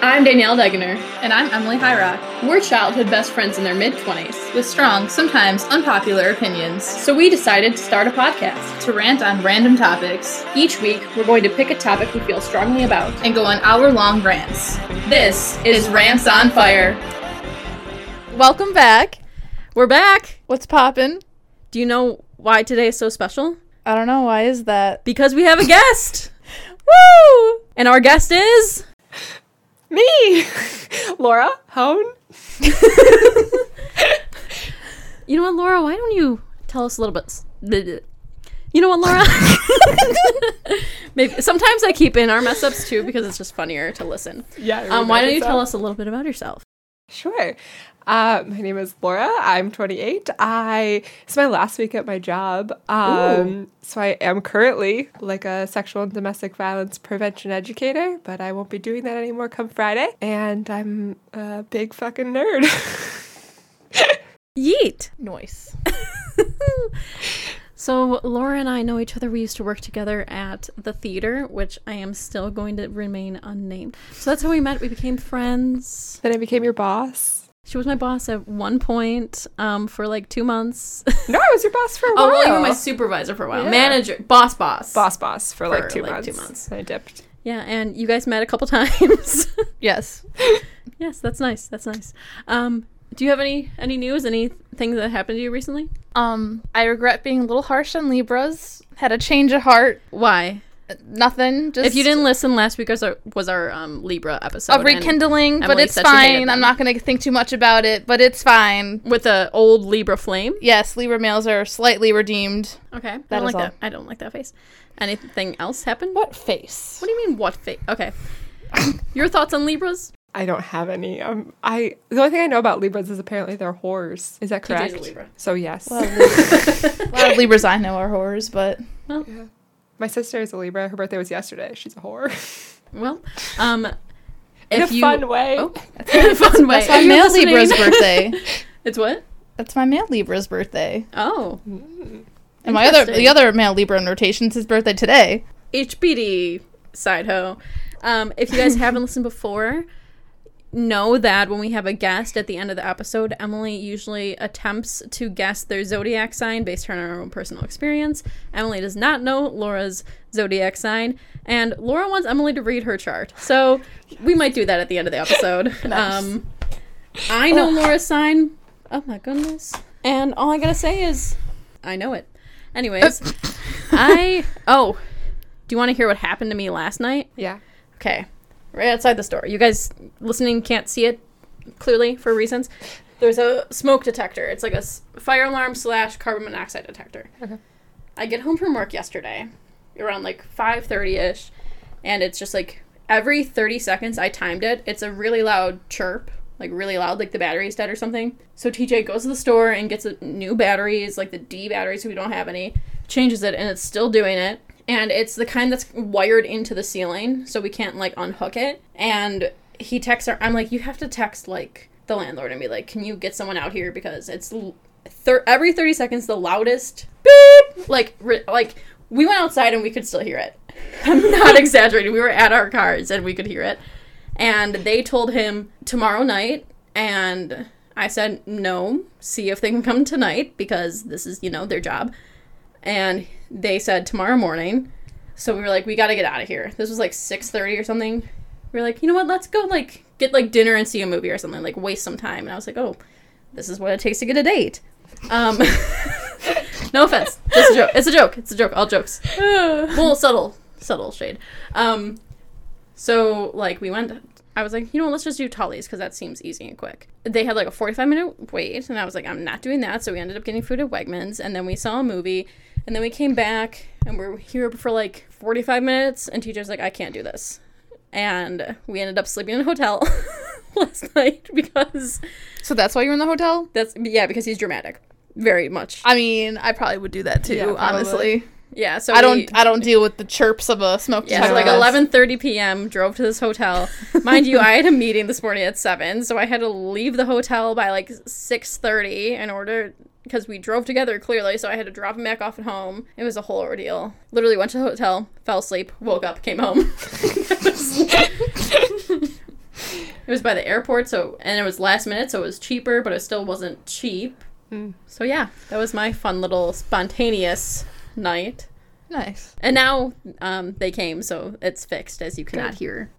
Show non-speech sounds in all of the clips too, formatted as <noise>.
I'm Danielle Degener. And I'm Emily Hyrock, We're childhood best friends in their mid 20s. with strong, sometimes unpopular opinions So we decided to start a podcast. to rant on random topics Each week, we're going to pick a topic we feel strongly about. and go on hour long rants. This is Rants on Fire. Welcome back. We're back. What's poppin'? Do you know why today is so special? I don't know. Why is that? Because we have a guest. <laughs> Woo! And our guest is Me, <laughs> Laura Hoehn. <laughs> You know what, Laura? Why don't you tell us a little bit? s- bleh, bleh. You know what, Laura? <laughs> Maybe sometimes I keep in our mess ups too because it's just funnier to listen. Yeah. Um, why don't you tell us a little bit about yourself? Sure. Uh, my name is Laura. I'm 28. I it's my last week at my job. Um, so I am currently like a sexual and domestic violence prevention educator, but I won't be doing that anymore come Friday. And I'm a big fucking nerd. <laughs> Yeet. Noise. <laughs> So Laura and I know each other. We used to work together at the theater, which I am still going to remain unnamed. So that's how we met. We became friends. then I became your boss. She was my boss at one point um, for like two months. <laughs> No, I was your boss for a while. oh, well, you were my supervisor for a while. Yeah. Manager, boss, boss, boss boss for, like two like, months. two months. I dipped. Yeah, and you guys met a couple <laughs> times. <laughs> Yes. yes, that's nice. That's nice. Um, do you have any any news? Anything that happened to you recently? Um, I regret being a little harsh on Libras. Had a change of heart. Why? Nothing. Just If you didn't listen last week, was our was our um, Libra episode a rekindling, but Emily it's said she hated fine. I'm not gonna think too much about it, but it's fine. with the old Libra flame. Yes, Libra males are slightly redeemed. Okay, I don't is like all. that. I don't like that face. Anything else happened? What face? What do you mean? What face? Okay. <coughs> Your thoughts on Libras? I don't have any. Um, I the only thing I know about Libras is apparently they're whores. Is that TJ's a correct? Libra. So yes. A lot, of Libras, a lot of Libras I know are whores, but My sister is a Libra. Her birthday was yesterday. She's a whore. <laughs> Well, um, In if a you fun way. Oh, <laughs> in a fun way. that's my male listening- Libra's birthday. <laughs> It's what? That's my male Libra's birthday. Oh, And my other the other male Libra in rotation's his birthday today. HBD side hoe. Um, if you guys haven't listened before, know that when we have a guest at the end of the episode, Emily usually attempts to guess their zodiac sign based on her own personal experience. Emily does not know Laura's zodiac sign, and Laura wants Emily to read her chart. So we might do that at the end of the episode. <laughs> Um, I know Laura's sign. Oh my goodness. And all I gotta say is, I know it. Anyways, <laughs> I. Oh, do you want to hear what happened to me last night? Yeah. Okay. Right outside the store. You guys listening can't see it clearly for reasons. There's a smoke detector. It's like a s- fire alarm slash carbon monoxide detector. Okay. I get home from work yesterday around like 5:30ish and it's just like every 30 seconds I timed it. It's a really loud chirp, like really loud like the battery's dead or something. So TJ goes to the store and gets a new batteries, like the D batteries so we don't have any, changes it and it's still doing it. And it's the kind that's wired into the ceiling so we can't like unhook it. And he texts her I'm like you have to text like the landlord and be like, "Can you get someone out here? Because it's thir- every 30 seconds the loudest beep like ri- like we went outside and we could still hear it. <laughs> I'm not <laughs> exaggerating. We were at our cars and we could hear it. And they told him tomorrow night and i said no. See if they can come tonight because this is you know their job. And they said tomorrow morning. So we were like we got to get out of here. This was like 6.30 or something. We were like you know what? Let's go like get like dinner and see a movie or something like waste some time. And i was like oh this is what it takes to get a date. Um <laughs> no offense. Just a joke. It's a joke. It's a joke. All jokes. <sighs> Well subtle. Subtle shade. Um so like we went i was like you know what, let's just do Tully's because that seems easy and quick. They had like a 45 minute wait and i was like i'm not doing that. So we ended up getting food at wegmans and then we saw a movie and then we came back and we are here for like 45 minutes and TJ's like i can't do this and we ended up sleeping in a hotel <laughs> last night because So that's why you're in the hotel? that's yeah because he's dramatic very much I mean, I probably would do that too, Yeah, honestly. yeah so I don't I don't deal with the chirps of a smoke Yeah, so like eleven thirty p.m. Drove to this hotel. <laughs> Mind you, I had a meeting this morning at seven, so I had to leave the hotel by like six thirty in order because we drove together clearly. So I had to drop him back off at home. It was a whole ordeal. Literally went to the hotel, fell asleep, woke up, came home. <laughs> It was by the airport, so and it was last minute, so it was cheaper, but it still wasn't cheap. Mm. So yeah, that was my fun little spontaneous night. Nice. And now um, they came, so it's fixed, as you cannot Good. hear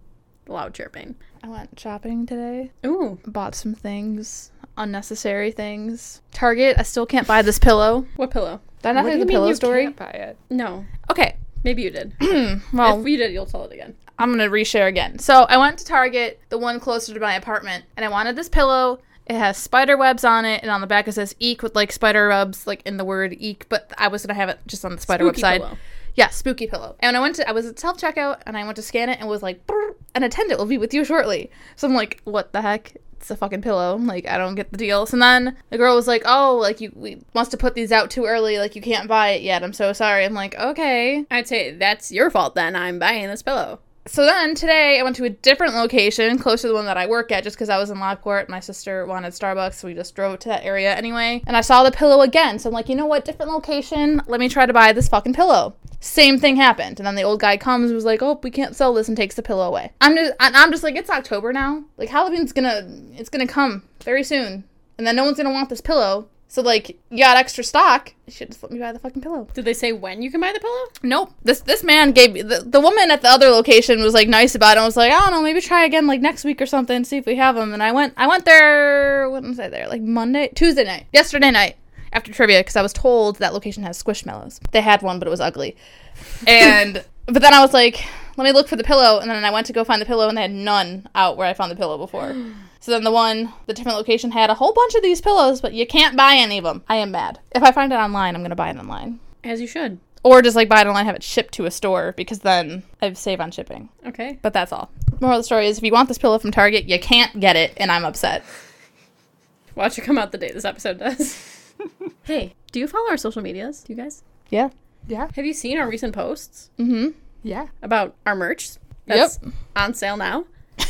loud chirping. I went shopping today. Ooh, Bought some things, unnecessary things. Target. I still can't buy this pillow. what pillow? Did I not What tell do you the mean pillow you story? can't buy it? No, Okay. maybe you did. <clears throat> Well, if you did, you'll tell it again. I'm gonna reshare again. So I went to Target, the one closer to my apartment, and I wanted this pillow. It has spider webs on it, and on the back it says "eek" with like spider webs, like in the word "eek." But I was gonna have it just on the spider web Spooky side. pillow. Yeah, spooky pillow. And I went to, I was at self checkout, and I went to scan it, and was like, an attendant will be with you shortly. So I'm like, what the heck? It's a fucking pillow. Like I don't get the deal. So then the girl was like, oh, like you we must have put these out too early. Like you can't buy it yet. I'm so sorry. I'm like, okay. I'd say that's your fault then. I'm buying this pillow. So then today I went to a different location, closer to the one that I work at, just because I was in Lockport. My sister wanted Starbucks, so we just drove to that area anyway. And I saw the pillow again, so I'm like, you know what? Different location. Let me try to buy this fucking pillow. Same thing happened, and then the old guy comes and was like, "Oh, we can't sell this," and takes the pillow away. I'm just, I'm just like, it's October now. Like Halloween's gonna, it's gonna come very soon, and then no one's gonna want this pillow. So like, you got extra stock. You should just let me buy the fucking pillow. Did they say when you can buy the pillow? Nope. This this man gave me the, the woman at the other location was like nice about it. I was like, I don't know, maybe try again like next week or something, see if we have them. And I went I went there. What did I say there? Like Monday, Tuesday night, yesterday night after trivia because I was told that location has squishmallows. They had one, but it was ugly. And <laughs> but then I was like, let me look for the pillow. And then I went to go find the pillow, and they had none out where I found the pillow before. <gasps> So then the one, the different location had a whole bunch of these pillows, but you can't buy any of them. I am mad. If I find it online, I'm gonna buy it online As you should. or just like buy it online, have it shipped to a store because then I save on shipping. Okay. But that's all. Moral of the story is if you want this pillow from Target, you can't get it, and I'm upset. <laughs> Watch it come out the day this episode does. <laughs> <laughs> hey, do you follow our social medias? Do you guys? Yeah. Yeah. Have you seen our recent posts Mm-hmm. Yeah. about our merch? That's on sale now. <laughs>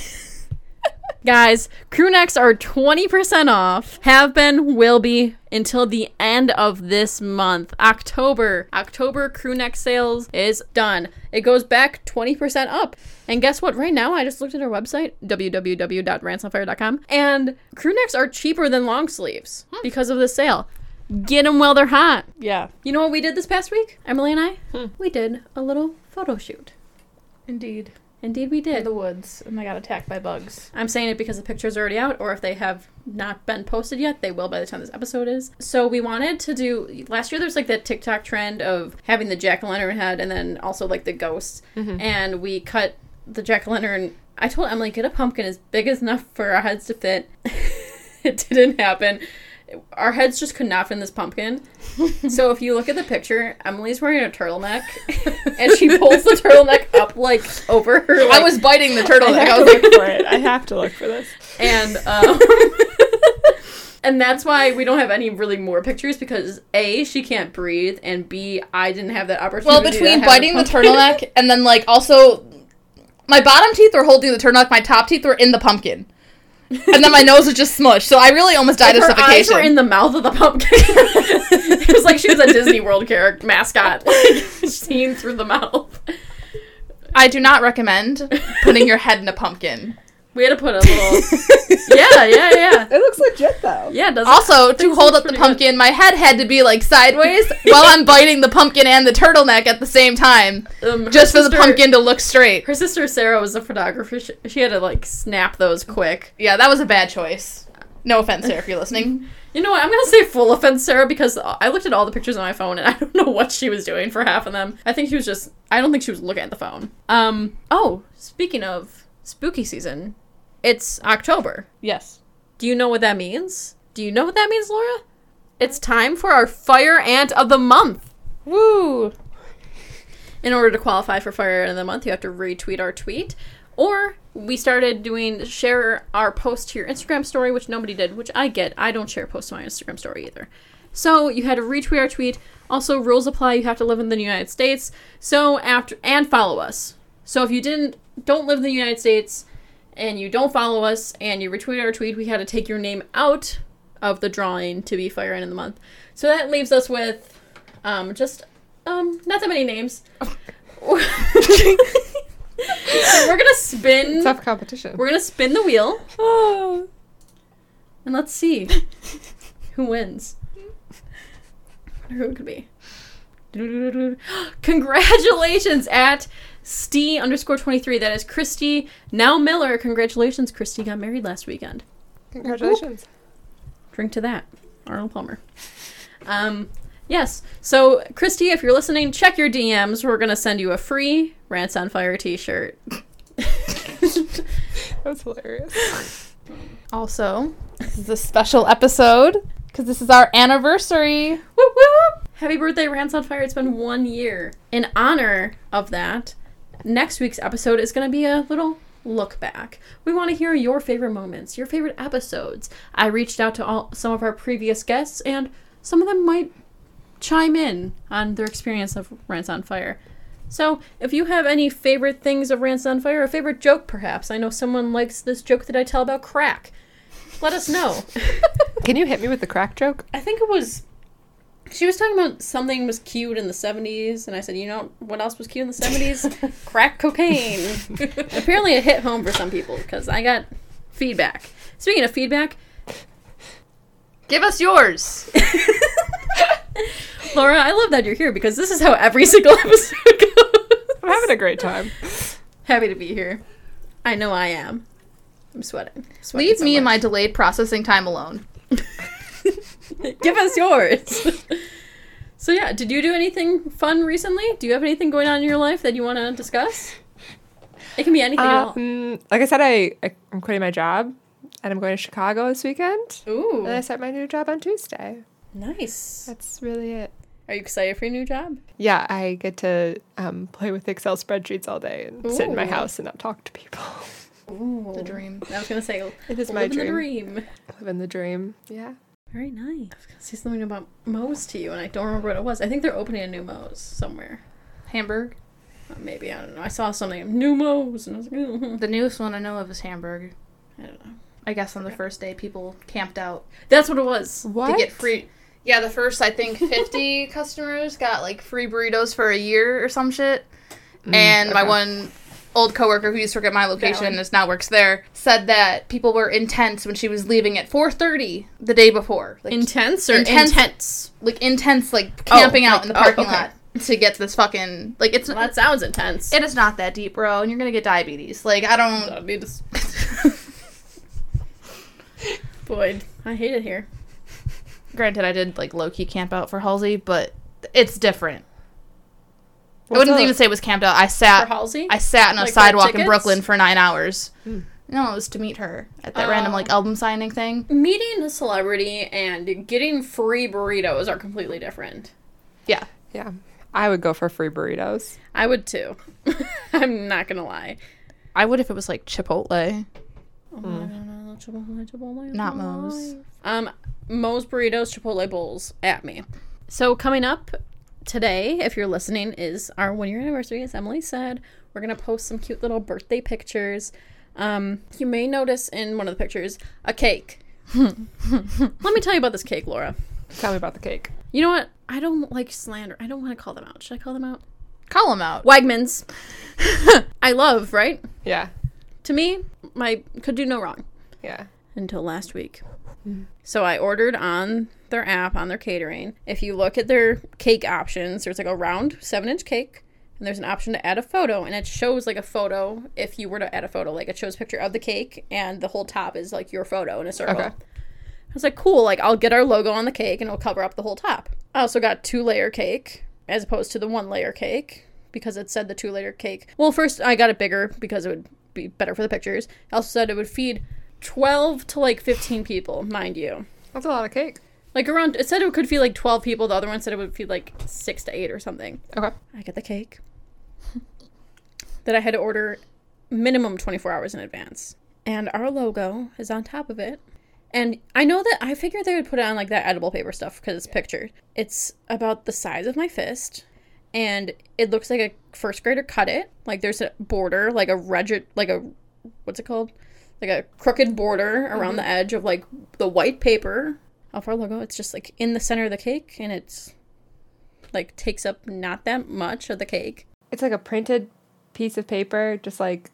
Guys, crew necks are 20% off. Have been, will be until the end of this month. October. October crew neck sales is done. It goes back 20% up. And guess what? Right now, I just looked at our website, www.rantsonfire.com, and crew necks are cheaper than long sleeves because of the sale. Get them while they're hot. Yeah. You know what we did this past week, Emily and I? Hmm. We did a little photo shoot. Indeed. Indeed, we did. In the woods, and I got attacked by bugs. I'm saying it because the pictures are already out, or if they have not been posted yet, they will by the time this episode is. So we wanted to do last year. There's like that TikTok trend of having the jack o' lantern head and then also like the ghosts, mm-hmm. and we cut the jack o' lantern. I told Emily get a pumpkin as big as enough for our heads to fit. <laughs> it didn't happen. Our heads just could not fit in this pumpkin. <laughs> so if you look at the picture, Emily's wearing a turtleneck, and she pulls the turtleneck up like over her. I was biting the turtleneck. have I was like, for it. I <laughs> have to look for this. and um, <laughs> and that's why we don't have any really more pictures because a she can't breathe and b I didn't have that opportunity. well, between have biting the turtleneck and then like also, my bottom teeth were holding the turtleneck. My top teeth were in the pumpkin, <laughs> and then my nose was just smushed. So I really almost died Like, of her eyes suffocation. were in the mouth of the pumpkin. <laughs> it was like she was a Disney World character mascot, <laughs> like seen through the mouth. I do not recommend putting your head in a pumpkin. We had to put a little. yeah, yeah, yeah. <laughs> It looks legit though. Yeah, it does Also, to hold up the pretty good. pumpkin, my head had to be like sideways <laughs> while I'm biting the pumpkin and the turtleneck at the same time, Um, her just for the pumpkin to look straight. Her sister Sarah was a photographer. She, she had to like snap those quick. Yeah, that was a bad choice. No offense, Sarah, if you're listening. <laughs> You know what? I'm gonna say full offense, Sarah, because I looked at all the pictures on my phone and I don't know what she was doing for half of them. I think she was just. I don't think she was looking at the phone. Um. Oh, speaking of spooky season, it's October. Yes. Do you know what that means? Do you know what that means, Laura? It's time for our Fire Ant of the Month. Woo! In order to qualify for Fire Ant of the Month, you have to retweet our tweet. Or we started doing share our post to your Instagram story, which nobody did, which I get. I don't share posts to my Instagram story either. So you had to retweet our tweet. Also, rules apply. You have to live in the United States. So after and follow us. So if you didn't don't live in the United States and you don't follow us and you retweet our tweet, we had to take your name out of the drawing to be Fire Ant of the Month. So that leaves us with um, just um, not that many names. <laughs> So we're gonna spin. Tough competition. We're gonna spin the wheel Oh. and let's see <laughs> who wins. Wonder who it could be. <gasps> Congratulations at Stee underscore twenty three. That is Christy now Miller. Congratulations, Christy got married last weekend. Congratulations. Drink to that, Arnold Palmer. Um, yes. So, Christy, if you're listening, check your DMs. We're gonna send you a free Rants on Fire T-shirt. <laughs> That was hilarious. Also, this is a special episode because this is our anniversary. Whoop, whoop. Happy birthday, Rants on Fire! It's been one year. In honor of that, next week's episode is gonna be a little look back. We want to hear your favorite moments, your favorite episodes. I reached out to all some of our previous guests, and some of them might chime in on their experience of Rants on Fire. So, if you have any favorite things of Rants on Fire, a favorite joke perhaps, I know someone likes this joke that I tell about crack. Let us know. <laughs> Can you hit me with the crack joke? I think it was. She was talking about something was cute in the 70s, and I said, you know what else was cute in the 70s? <laughs> Crack cocaine. <laughs> Apparently, it hit home for some people because I got feedback. Speaking of feedback, Give us yours. <laughs> Laura, I love that you're here because this is how every single episode goes. I'm having a great time. Happy to be here. I know I am. I'm sweating. Sweating Leave so me and my delayed processing time alone. <laughs> Give us yours. <laughs> so yeah, did you do anything fun recently? Do you have anything going on in your life that you want to discuss? It can be anything at all. Um, like I said, I, I I'm quitting my job, and I'm going to Chicago this weekend. Ooh, And I start my new job on Tuesday. nice. That's really it. Are you excited for your new job? Yeah, I get to um, play with Excel spreadsheets all day and sit in my house and not talk to people. Ooh, The dream. I was gonna say, It is my living the dream. dream. Living the dream. Yeah. Very nice. I was gonna say something about Moe's to you, and I don't remember what it was. I think they're opening a new Moe's somewhere. Hamburg. Uh, Maybe I don't know. I saw something new Moe's, and I was like, "Ooh." The newest one I know of is Hamburg. I don't know. I guess on the first day, people camped out That's what it was. What? to get free. Yeah, the first I think 50 <laughs> customers got like free burritos for a year or some shit. and my one old coworker who used to work at my location and now works there said that people were intense when she was leaving at 4:30 the day before. Like Intense or Intense. intense? like intense like oh, camping out like- in the oh, parking okay. lot to get this fucking like it's Well, that sounds intense. it is not that deep, bro, and you're going to get diabetes. Like I don't be just- <laughs> I hate it here. Granted, I did like low key camp out for Halsey, but it's different. I wouldn't up? even say it was camped out. I For sat Halsey? I sat on a Like, sidewalk in? Brooklyn for nine hours. Hmm. No, it was to meet her at that random Oh. like album signing thing. Meeting a celebrity and getting free burritos are completely different. Yeah, Yeah. I would go for free burritos. I would too. <laughs> I'm not gonna lie. I would if it was like Chipotle. Not Moe's. Um, Moe's burritos, Chipotle bowls at me. So coming up today, if you're listening, is our one year anniversary. As Emily said, we're gonna post some cute little birthday pictures. Um, you may notice in one of the pictures a cake. <laughs> Let me tell you about this cake, Laura. Tell me about the cake. You know what? I don't like slander. I don't want to call them out. Should I call them out? Call them out. Wegmans. <laughs> I love, right? Yeah. To me, my could do no wrong. Yeah. until last week. So I ordered on their app on their catering. If you look at their cake options, there's like a round seven inch cake, and there's an option to add a photo, and it shows like a photo if you were to add a photo. Like it shows a picture of the cake, and the whole top is like your photo in a circle. Okay. I was like, cool. Like I'll get our logo on the cake, and it'll cover up the whole top. I also got two layer cake as opposed to the one layer cake because it said the two layer cake. Well, first I got it bigger because it would be better for the pictures. I also said it would feed 12 to like 15 people, mind you. That's a lot of cake. Like around, it said it could feed like 12 people. The other one said it would feed like six to eight or something. Okay. I get the cake <laughs> that I had to order minimum 24 hours in advance. And our logo is on top of it. And I know that I figured they would put it on like that edible paper stuff because it's pictured. It's about the size of my fist. And it looks like a first grader cut it. Like there's a border, like a reg, like a, what's it called? Like a crooked border around the mm-hmm. edge of like the white paper of our logo. It's just like in the center of the cake and it's like takes up not that much of the cake. It's like a printed piece of paper, just like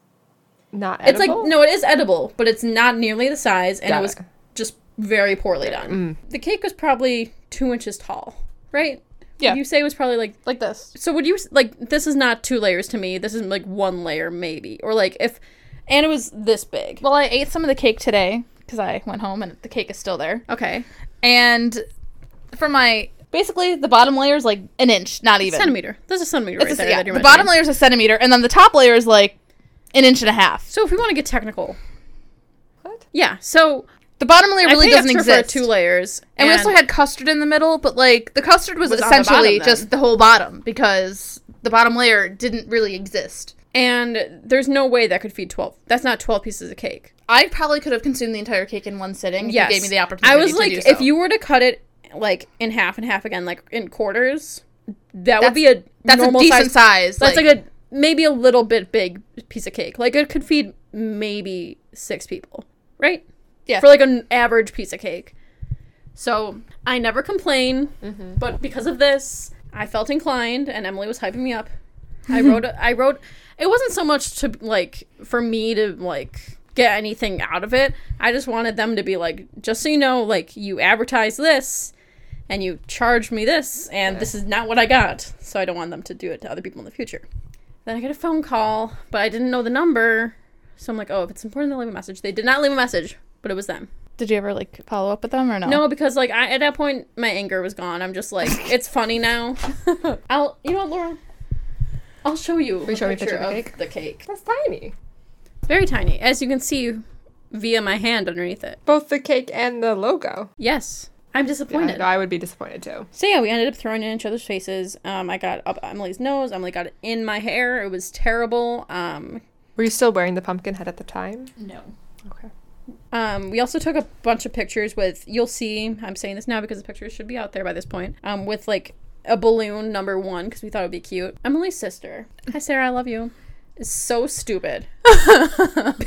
not edible. It's like no, it is edible, but it's not nearly the size, and Got it was it. just very poorly done. Mm. The cake was probably two inches tall, right? Yeah. You say it was probably like Like this. so. Would you like this is not two layers to me? This is like one layer maybe, or like if, and it was this big. Well, I ate some of the cake today because I went home and the cake is still there. Okay, And for my basically the bottom layer is like an inch, not even. centimeter. There's a centimeter It's right a- there. yeah, that you're the bottom layer is a centimeter, and then the top layer is like an inch and a half. So if we want to get technical, What? yeah. So The bottom layer really I doesn't extra exist. for two layers, and we also had custard in the middle, but like the custard was, Was on the essentially bottom, just the whole bottom because the bottom layer didn't really exist. And there's no way that could feed twelve. That's not twelve pieces of cake. I probably could have consumed the entire cake in one sitting Yes. if you gave me the opportunity. I was like, so. if you were to cut it like in half and half again, like in quarters, that would be a that's a normal decent size. size. That's like, a maybe a little bit big piece of cake. Like it could feed maybe six people, right? Yeah. For like an average piece of cake. So I never complain, mm-hmm. but because of this, I felt inclined, and Emily was hyping me up. I wrote. I wrote. It wasn't so much to like for me to like get anything out of it. I just wanted them to be like, just so you know, like you advertise this, and you charge me this, and this is not what I got. So I don't want them to do it to other people in the future. Then I get a phone call, but I didn't know the number. So I'm like, oh, if it's important, they'll leave a message. They did not leave a message, but it was them. Did you ever like follow up with them or no? No, because like I at that point my anger was gone. I'm just like, <laughs> it's funny now. <laughs> I'll you know what, Laura? I'll show you you show me a picture of cake? the cake. That's tiny. Very tiny, as you can see via my hand underneath it. Both the cake and the logo. Yes, I'm disappointed. no, I would be disappointed too. So yeah, we ended up throwing it in each other's faces. Um, I got up Emily's nose. Emily got it in my hair. It was terrible. Um, Were you still wearing the pumpkin head at the time? no. Okay. Um, we also took a bunch of pictures with. You'll see. I'm saying this now because the pictures should be out there by this point. Um, with like a balloon number one because we thought it'd be cute. Emily's sister. Hi Sarah, I love you. Is so stupid. <laughs>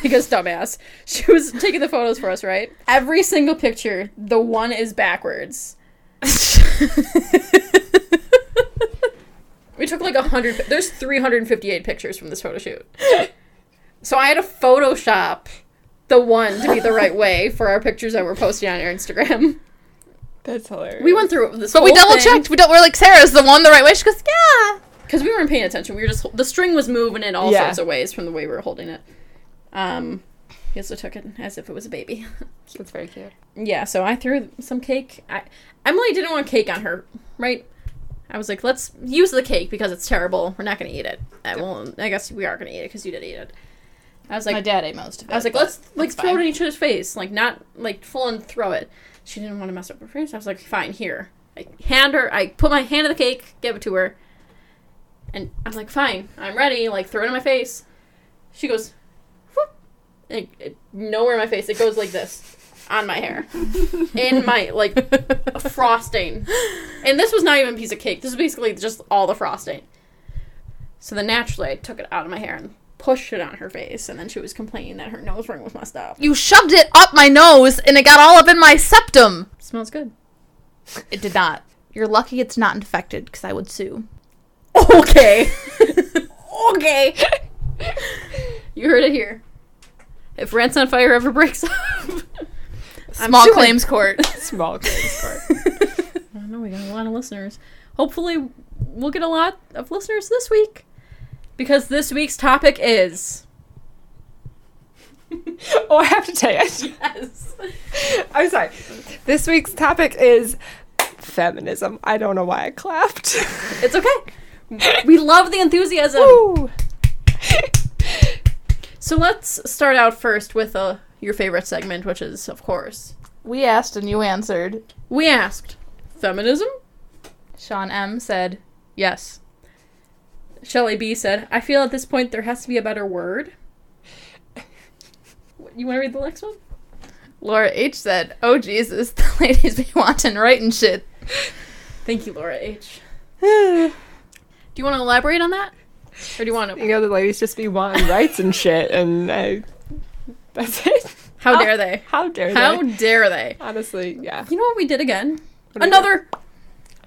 Biggest dumbass. She was taking the photos for us, right? Every single picture, the one is backwards. <laughs> we took like a hundred. There's 358 pictures from this photo shoot. <laughs> So I had to Photoshop the one to be the right way for our pictures that we're posting on our Instagram. That's hilarious. We went through this, But we double checked. We don't. We're like Sarah's the one the right way. She goes, yeah. because we weren't paying attention. We were just the string was moving in all Yeah. sorts of ways from the way we were holding it. Um, he also took it as if it was a baby. <laughs> That's very cute. yeah, so I threw some cake. I, Emily didn't want cake on her, right? I was like, let's use the cake because it's terrible. We're not going to eat it. Uh, well, I guess we are going to eat it because you did eat it. I was like, My dad ate most of it. I was like, let's like it's throw it fine. in each other's face, like not like full and throw it. She didn't want to mess up her face. I was like, fine, here. I hand her. I put my hand in the cake, give it to her, and I'm like, fine, I'm ready. Like throw it in my face. She goes, whoop, and it, nowhere in my face. It goes like this on my hair, in my like <laughs> frosting, and this was not even a piece of cake. This is basically just all the frosting. So then naturally, I took it out of my hair and pushed it on her face, and then she was complaining that her nose ring was messed up. You shoved it up my nose and it got all up in my septum. smells good. It did not. You're lucky it's not infected because I would sue. Okay. <laughs> okay. You heard it here. If Rants on Fire ever breaks up, <laughs> I'm Small suing. claims court. <laughs> Small claims court. I know we got a lot of listeners. Hopefully, we'll get a lot of listeners this week because this week's topic is. <laughs> oh, I have to tell <laughs> you. Yes. <laughs> I'm sorry. This week's topic is feminism. I don't know why I clapped. It's okay. We love the enthusiasm. Woo! So let's start out first with uh, your favorite segment, which is, of course, we asked and you answered. we asked feminism. Sean M said, yes. Shelly B said, I feel at this point there has to be a better word. <laughs> You want to read the next one? Laura H said, oh Jesus, <laughs> the ladies be wanting writing shit. Thank you, Laura H. Do you want to elaborate on that? Or do you want to? You know, the ladies just be wanting rights and shit, and I. That's it. How dare they? How dare How they? dare they? Honestly, yeah. You know what we did again? What is Another.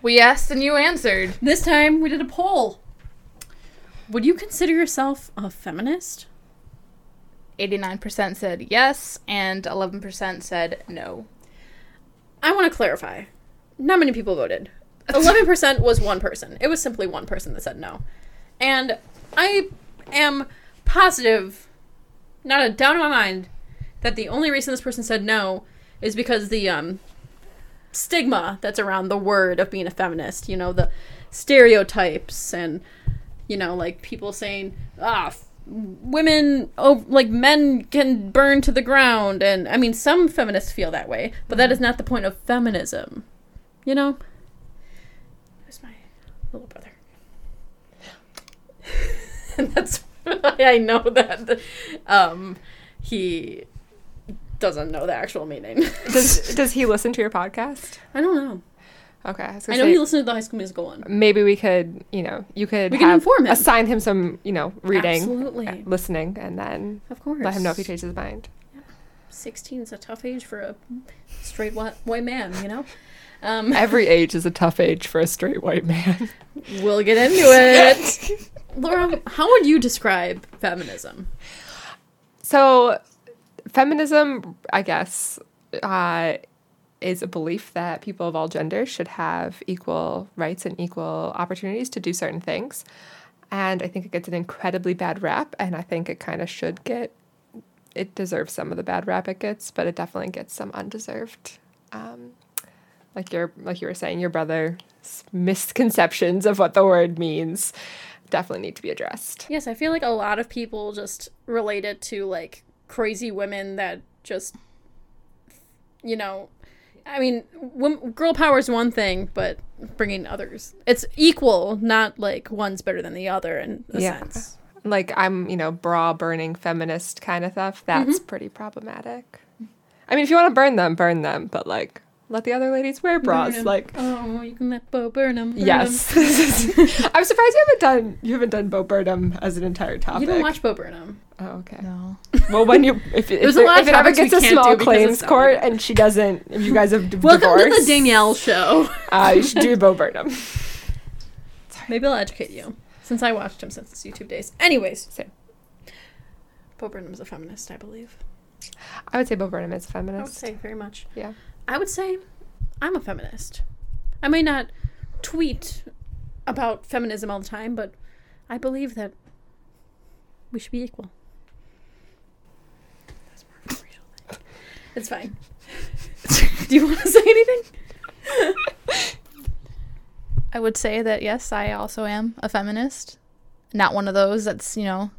We asked and you answered. This time we did a poll. Would you consider yourself a feminist? 89% said yes, and 11% said no. I want to clarify. Not many people voted. 11% was one person. It was simply one person that said no. And I am positive, not a doubt in my mind, that the only reason this person said no is because the um, stigma that's around the word of being a feminist, you know, the stereotypes and, you know, like people saying, ah, f- women, oh, like men can burn to the ground. And I mean, some feminists feel that way, but that is not the point of feminism. You know? There's my little brother. and <laughs> that's why I know that um, he doesn't know the actual meaning. Does <laughs> does he listen to your podcast? I don't know. Okay, I, was I know say, he listened to the High School Musical one. maybe we could, you know, you could We can have inform him. assign him some, you know, reading, Absolutely. uh, listening, and then Of course. let him know if he changes his mind. 16 is a tough age for a straight white, white man, you know? Um, <laughs> Every age is a tough age for a straight white man. we'll get into it. Laura, how would you describe feminism? So, feminism, I guess, uh, is a belief that people of all genders should have equal rights and equal opportunities to do certain things. And I think it gets an incredibly bad rap, and I think it kind of should get, it deserves some of the bad rap it gets, but it definitely gets some undeserved. Um, like your, like you were saying, your brother's misconceptions of what the word means definitely need to be addressed. Yes, I feel like a lot of people just relate it to like crazy women that just, you know, I mean, wom- girl power is one thing, but bringing others, it's equal, not like one's better than the other in a Yeah. sense. like I'm, you know, bra burning feminist kind of stuff, that's mm-hmm. pretty problematic. I mean, if you want to burn them, burn them, but like let the other ladies wear bras. Like oh, you can let Bo burn them. yes, <laughs> I'm surprised you haven't done you haven't done Bo Burnham as an entire topic. You don't watch Bo Burnham. Oh, okay. No. Well, when you if, if, There's a there- lot if of it ever gets a small do because of claims court and she doesn't, if you guys have d- <laughs> Welcome to the Danielle show. uh, you should do Bo Burnham. <laughs> Sorry. Maybe I'll educate you, since I watched him since his YouTube days. Anyways, Same. Bo Burnham's a feminist, I believe. I would say Bo Burnham is a feminist. I would say very much. Yeah. I would say I'm a feminist. I may not tweet about feminism all the time, but I believe that we should be equal. That's more of a racial thing. It's fine. <laughs> Do you want to say anything? I would say that yes, I also am a feminist. Not one of those that's, you know,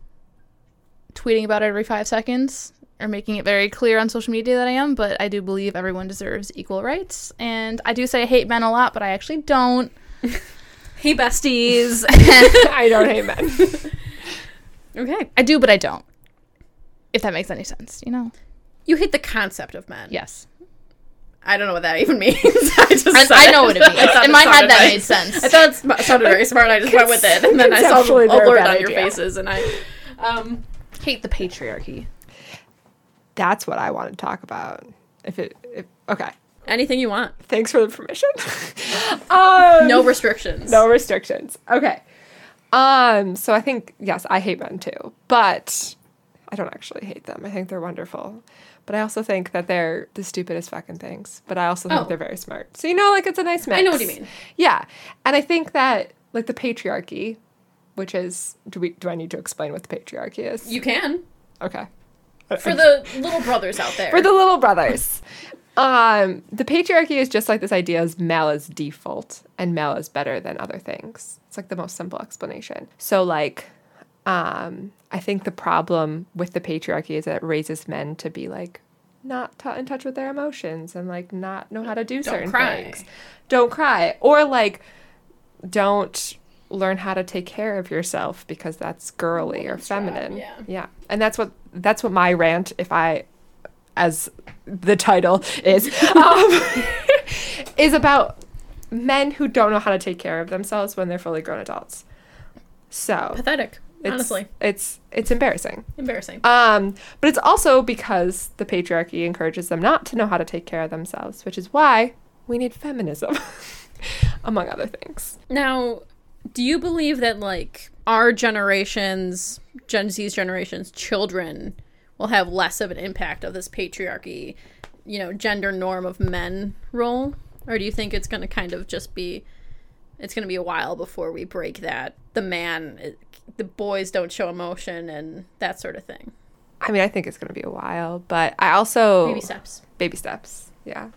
tweeting about it every five seconds or making it very clear on social media that I am, but I do believe everyone deserves equal rights. And I do say I hate men a lot, but I actually don't. <laughs> Hey, besties. <laughs> I don't hate men. okay. I do, but I don't. If that makes any sense, you know? You hate the concept of men. Yes. I don't know what that even <laughs> means. I just I, said I know what it <laughs> means. thought In it my head, that nice. made sense. I thought it sounded very smart. and I just went with it, and then I saw the Conceptually, alert on your idea. faces, and I, um, hate the patriarchy. That's what I want to talk about. If it, if, okay. anything you want. Thanks for the permission. <laughs> um, No restrictions. no restrictions. Okay. Um. So I think yes, I hate men too, but I don't actually hate them. I think they're wonderful, but I also think that they're the stupidest fucking things. But I also think Oh. they're very smart. So you know, like it's a nice mix. I know what you mean. Yeah, and I think that like the patriarchy, which is do we do I need to explain what the patriarchy is? You can okay. for the little brothers out there. for the little brothers. Um, the patriarchy is just like this idea is male is default and male is better than other things. It's like the most simple explanation. So like, um, I think the problem with the patriarchy is that it raises men to be like not t- in touch with their emotions and like not know how to do certain cry. things. Don't cry or like don't learn how to take care of yourself because that's girly or feminine. yeah. Yeah. And that's what that's what my rant if I as the title is <laughs> um, <laughs> is about men who don't know how to take care of themselves when they're fully grown adults. So, pathetic. It's, Honestly, it's it's embarrassing. embarrassing. Um, but it's also because the patriarchy encourages them not to know how to take care of themselves, which is why we need feminism, <laughs> among other things. Now, do you believe that like our generations, Gen Z's generations, children will have less of an impact of this patriarchy, you know, gender norm of men role? Or do you think it's going to kind of just be it's going to be a while before we break that the man the boys don't show emotion and that sort of thing? I mean, I think it's going to be a while, but I also Baby steps. baby steps. Yeah.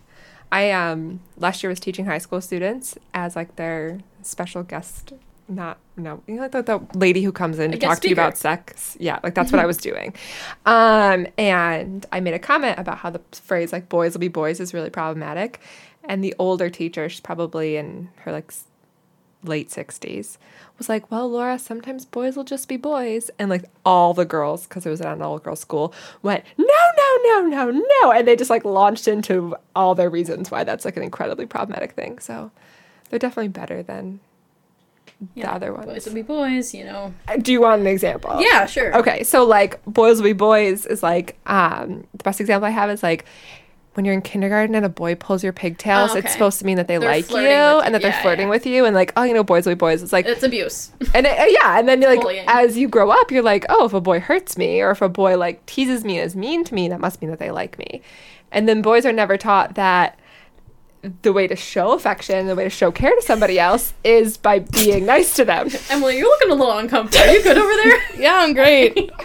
I um last year was teaching high school students as like their special guest not no you know like the, the lady who comes in to talk to you about sex yeah like that's what i was doing um and i made a comment about how the phrase like boys will be boys is really problematic and the older teacher she's probably in her like late 60s was like well laura sometimes boys will just be boys. And like all the girls because it was at an all girls school went no no no no no. And they just like launched into all their reasons why that's like an incredibly problematic thing. So they're definitely better than the other ones. Boys will be boys, you know. do you want an example? Yeah, sure. Okay, so like boys will be boys is like um the best example I have is like when you're in kindergarten and a boy pulls your pigtails, Oh, it's supposed to mean that they They're like you you. and that they're flirting yeah. with you and like, oh, you know, boys will be boys. It's like It's abuse. and it, uh, yeah, and then you're like Bullying. as you grow up, you're like, oh, if a boy hurts me or if a boy like teases me and is mean to me, that must mean that they like me. And then boys are never taught that the way to show affection, the way to show care to somebody else is by being nice to them. <laughs> Emily, you're looking a little uncomfortable. Are you good over there? <laughs> Yeah, I'm great. <laughs>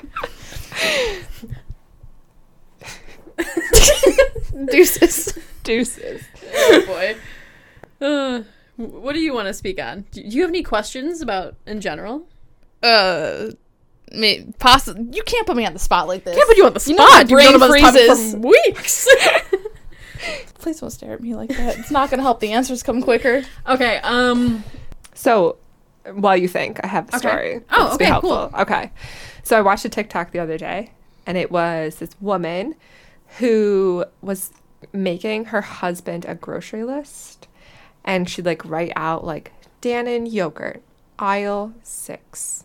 <laughs> Deuces. Deuces. oh boy. <sighs> Uh, what do you want to speak on? Do you have any questions about in general? Uh, me, poss- You can't put me on the spot like this. Can't put you on the You know my spot. You've known brain about freezes. for weeks. <laughs> <laughs> Please don't stare at me like that. It's not gonna help the answers come quicker. okay. Um. So, while you think, I have the Okay. story. Oh, Let's be okay, helpful. Okay. So I watched a TikTok the other day, and it was this woman who was making her husband a grocery list, and she'd like write out like Dannon yogurt, aisle six,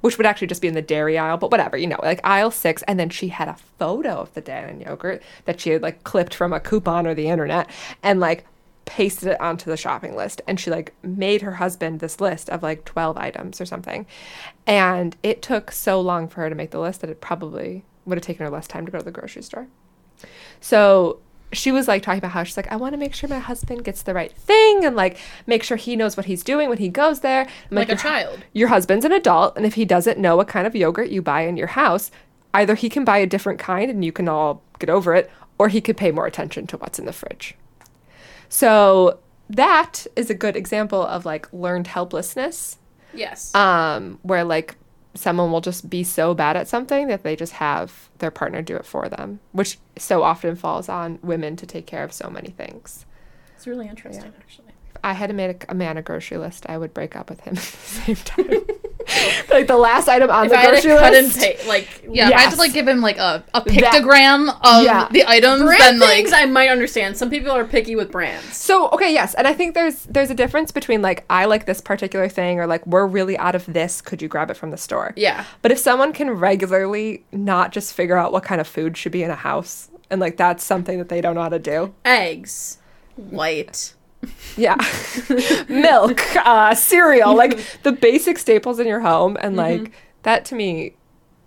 which would actually just be in the dairy aisle, but whatever, you know, like aisle six. And then she had a photo of the Dannon yogurt that she had like clipped from a coupon or the internet and like pasted it onto the shopping list. And she like made her husband this list of like 12 items or something. And it took so long for her to make the list that it probably would have taken her less time to go to the grocery store. So she was like talking about how she's like, I want to make sure my husband gets the right thing and like make sure he knows what he's doing when he goes there. I'm Like a child." Your husband's an adult, and if he doesn't know what kind of yogurt you buy in your house, either he can buy a different kind and you can all get over it, or he could pay more attention to what's in the fridge. So that is a good example of like learned helplessness Yes. um, where like someone will just be so bad at something that they just have their partner do it for them, which so often falls on women to take care of so many things. it's really interesting, actually. If I had to make a, a man a grocery list, I would break up with him <laughs> at the same time. <laughs> like the last item on If the I had to grocery cut and list. paste, like Yeah, if I had to like give him like a, a pictogram of Yeah. the items, brand then like things, I might understand. Some people are picky with brands. So okay, yes, and I think there's there's a difference between like I like this particular thing or like we're really out of this. Could you grab it from the store? Yeah. But if someone can regularly not just figure out what kind of food should be in a house, and like that's something that they don't know how to do, Eggs, white. Yeah, <laughs> milk, uh, cereal, like <laughs> the basic staples in your home, and like that to me,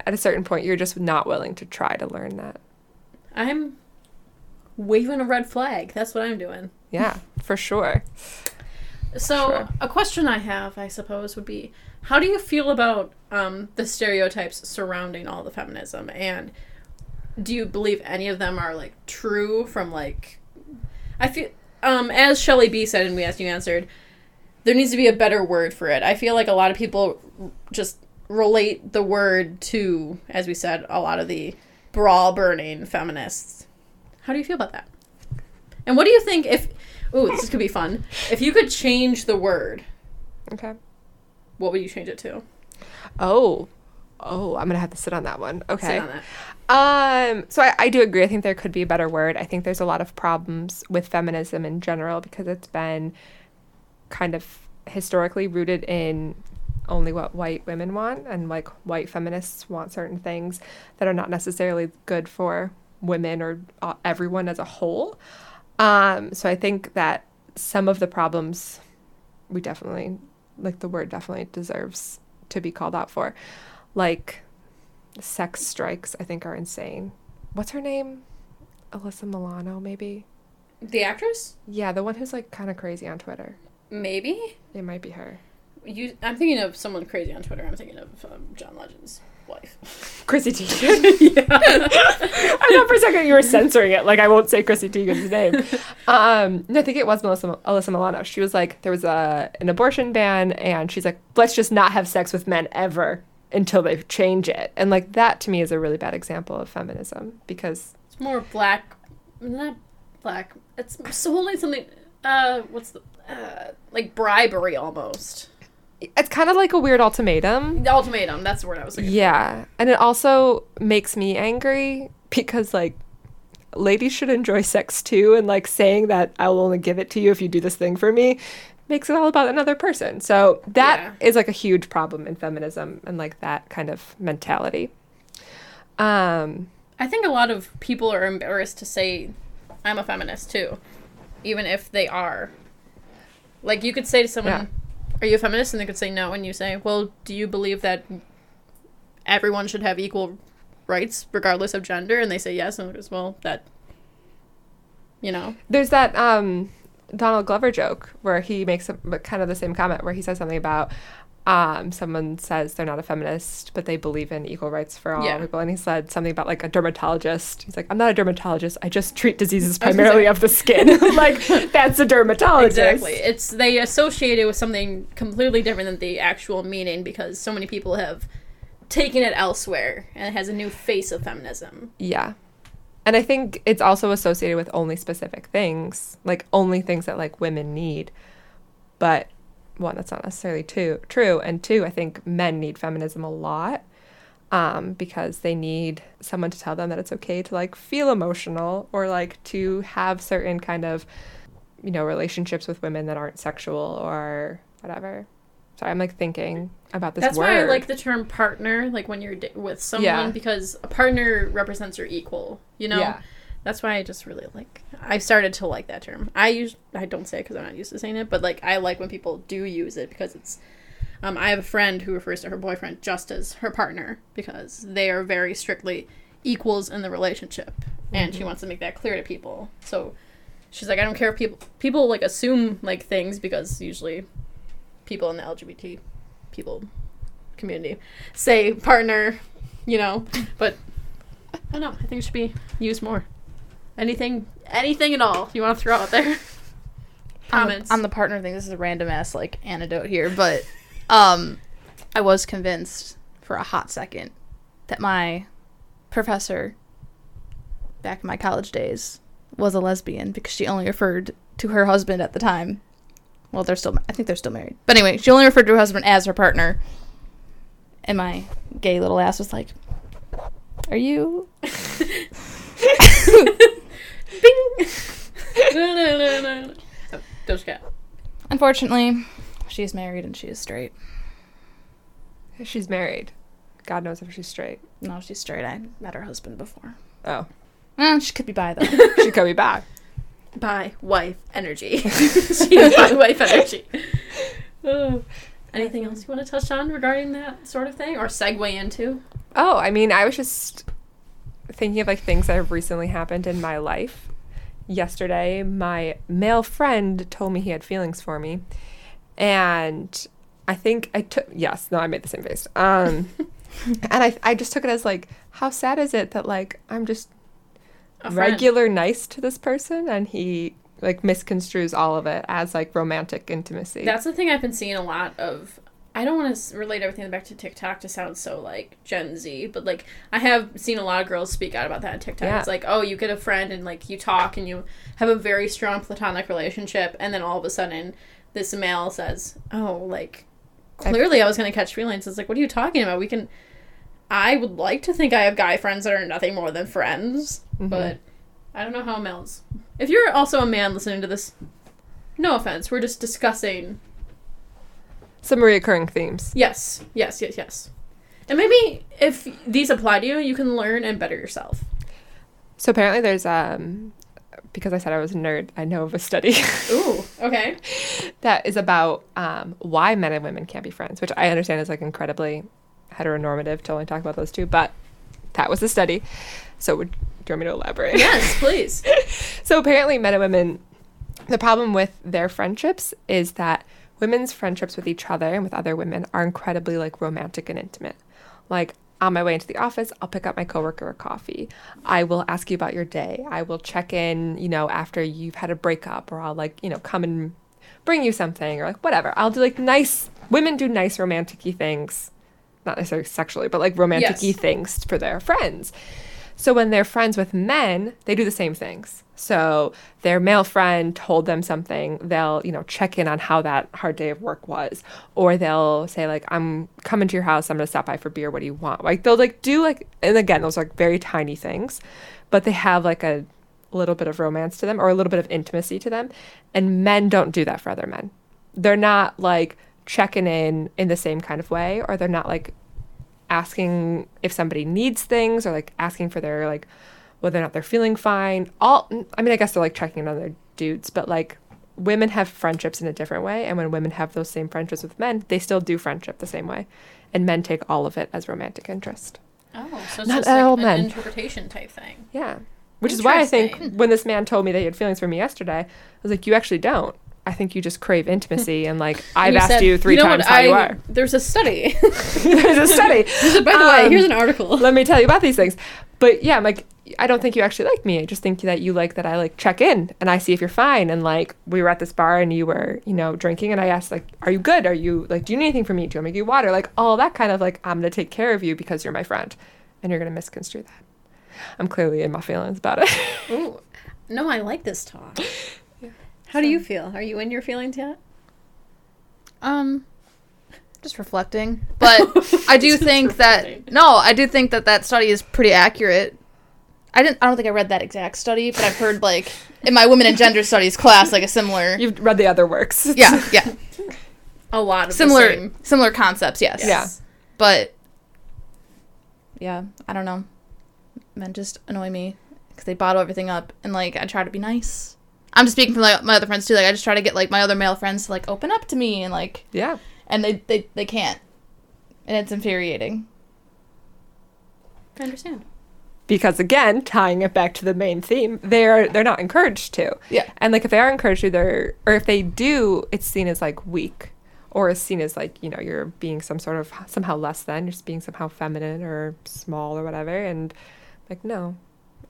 at a certain point, you're just not willing to try to learn that. I'm waving a red flag. That's what I'm doing. Yeah, for sure. So, Sure. a question I have, I suppose, would be how do you feel about um, the stereotypes surrounding all the feminism? And do you believe any of them are, like, true from, like. I feel. Um, as Shelley B said, and we asked you answered, there needs to be a better word for it. I feel like a lot of people just relate the word to, as we said, a lot of the brawl burning feminists. How do you feel about that? And what do you think if. Ooh, this could be fun. If you could change the word, Okay. what would you change it to? Oh, oh, I'm gonna have to sit on that one. Okay. Sit on that. Um, so I, I do agree. I think there could be a better word. I think there's a lot of problems with feminism in general because it's been kind of historically rooted in only what white women want and like white feminists want certain things that are not necessarily good for women or uh, everyone as a whole. Um, so I think that some of the problems we definitely like the word definitely deserves to be called out for. Like sex strikes, I think are insane. What's her name? Alyssa Milano, maybe? The actress? Yeah, the one who's like kind of crazy on Twitter. Maybe. It might be her. You. I'm thinking of someone crazy on Twitter. I'm thinking of um, John Legend's wife. <laughs> Chrissy <laughs> Teigen. yeah. I thought for a second you were censoring it. Like I won't say Chrissy Teigen's name. <laughs> Um, no, I think it was Melissa Alyssa Milano. She was like, there was a an abortion ban, and she's like, let's just not have sex with men ever until they change it. And like that to me is a really bad example of feminism because It's more black. Not black. It's solely something. Uh, what's the uh, like bribery almost. it's kind of like a weird ultimatum. The ultimatum. That's the word I was for. Yeah, and it also makes me angry because like ladies should enjoy sex too and like saying that I will only give it to you if you do this thing for me makes it all about another person. So that is Yeah. like a huge problem in feminism and like that kind of mentality. Um I think a lot of people are embarrassed to say I'm a feminist too, even if they are. Like you could say to someone, Yeah. "Are you a feminist?" and they could say no, and you say, "Well, do you believe that everyone should have equal rights regardless of gender?" and they say yes, and it goes, "Well, that you know." there's that um Donald Glover joke where he makes a, kind of the same comment where he says something about um, someone says they're not a feminist, but they believe in equal rights for all Yeah. people. And he said something about like a dermatologist. He's like, I'm not a dermatologist. I just treat diseases <laughs> I was gonna primarily of the skin. <laughs> like, that's a dermatologist. Exactly. It's they associate it with something completely different than the actual meaning because so many people have taken it elsewhere and it has a new face of feminism. Yeah. And I think it's also associated with only specific things, like only things that like women need. But one, that's not necessarily too true. And two, I think men need feminism a lot. Um, because they need someone to tell them that it's okay to like feel emotional or like to have certain kind of, you know, relationships with women that aren't sexual or whatever. Sorry, I'm like thinking about this That's word. why I like the term partner, like when you're with someone, Yeah. because a partner represents your equal. You know, Yeah. that's why I just really like. I started to like that term. I use I don't say it because I'm not used to saying it, but like I like when people do use it because it's. Um, I have a friend who refers to her boyfriend just as her partner because they are very strictly equals in the relationship, and Mm-hmm. she wants to make that clear to people. So she's like, I don't care if people people like assume like things because usually people in the LGBT people community say partner, you know, but I don't know. I think it should be used more. Anything, anything at all you want to throw out there? <laughs> on the, Comments. on the partner thing. This is a random ass like anecdote here, but um, I was convinced for a hot second that my professor back in my college days was a lesbian because she only referred to her husband at the time. Well, they're still. I think they're still married. But anyway, she only referred to her husband as her partner. And my gay little ass was like, "Are you?" Bing. no, no, no, no, no. Oh, Doja Cat. Unfortunately, she is married and she is straight. She's married. God knows if she's straight. No, she's straight. I met her husband before. Oh. Eh, she could be bi though. She could be back. <laughs> Bi wife energy. <laughs> <laughs> she is bi wife energy. <laughs> Oh. Anything else you want to touch on regarding that sort of thing, or segue into? Oh, I mean, I was just thinking of like things that have recently happened in my life. Yesterday, my male friend told me he had feelings for me, and I think I took yes, no, I made the same face. Um, and I I just took it as like, how sad is it that like I'm just A friend. Regular nice to this person, and he like misconstrues all of it as like romantic intimacy. That's the thing I've been seeing a lot of. I don't want to relate everything back to TikTok to sound so like Gen Z, but like I have seen a lot of girls speak out about that on TikTok. Yeah. It's like, oh, you get a friend and like you talk and you have a very strong platonic relationship, and then all of a sudden this male says, oh, like clearly I was going to catch feelings. It's like, what are you talking about? We can. I would like to think I have guy friends that are nothing more than friends, but I don't know how males. If you're also a man listening to this, no offense, we're just discussing Some reoccurring themes. Yes, yes, yes, yes. And maybe if these apply to you, you can learn and better yourself. So apparently, there's um, because I said I was a nerd, I know of a study <laughs> Ooh, okay. that is about um, why men and women can't be friends, which I understand is like incredibly heteronormative to only talk about those two, but that was the study. So would do you want me to elaborate? Yes, please. <laughs> So apparently, men and women, the problem with their friendships is that women's friendships with each other and with other women are incredibly like romantic and intimate. Like on my way into the office, I'll pick up my coworker a coffee. I will ask you about your day. I will check in, you know, after you've had a breakup, or I'll like, you know, come and bring you something, or like whatever. I'll do like nice. Women do nice romantic-y things, not necessarily sexually, but like romantic-y Yes. things for their friends. So when they're friends with men, they do the same things. So their male friend told them something, they'll, you know, check in on how that hard day of work was. Or they'll say like, I'm coming to your house, I'm gonna stop by for beer, what do you want? Like they'll like do like and again, those are like very tiny things, but they have like a little bit of romance to them or a little bit of intimacy to them. And men don't do that for other men. They're not like checking in in the same kind of way, or they're not like asking if somebody needs things or like asking for their like whether or not they're feeling fine. All I mean, I guess they're like checking in on their dudes, but like women have friendships in a different way, and when women have those same friendships with men, they still do friendship the same way, and men take all of it as romantic interest. Oh, so it's Not just like all an men. interpretation type thing. Yeah, which is why I think when this man told me that he had feelings for me yesterday, I was like, you actually don't. I think you just crave intimacy, and like <laughs> I've And asked said, you three know times how you are. There's a study. <laughs> There's a study. <laughs> By the way, Um, here's an article. let me tell you about these things. But yeah, I'm like, I don't think you actually like me. I just think that you like that I like check in and I see if you're fine. And like, we were at this bar and you were, you know, drinking, and I asked like, "Are you good? Are you like, do you need anything from me? Do you to get you water? Like all that kind of like, I'm gonna take care of you because you're my friend, and you're gonna misconstrue that. I'm clearly in my feelings about it. Ooh. No, I like this talk. How do you feel? Are you in your feelings yet? Um, just reflecting. But I do <laughs> think that no, I do think that that study is pretty accurate. I didn't. I don't think I read that exact study, but I've heard like in my women and gender studies class like a similar. <laughs> You've read the other works. Yeah, yeah, A lot of similar The same. similar concepts. Yes. Yeah. But yeah, I don't know. Men just annoy me because they bottle everything up, and like I try to be nice. I'm just speaking for like my other friends too. Like I just try to get like my other male friends to like open up to me and like yeah. and they they, they can't and it's infuriating I understand. because again tying it back to the main theme they're they're not encouraged to Yeah. and like if they are encouraged to they're or if they do it's seen as like weak or it's seen as like you know you're being some sort of somehow less than you're just being somehow feminine or small or whatever and like no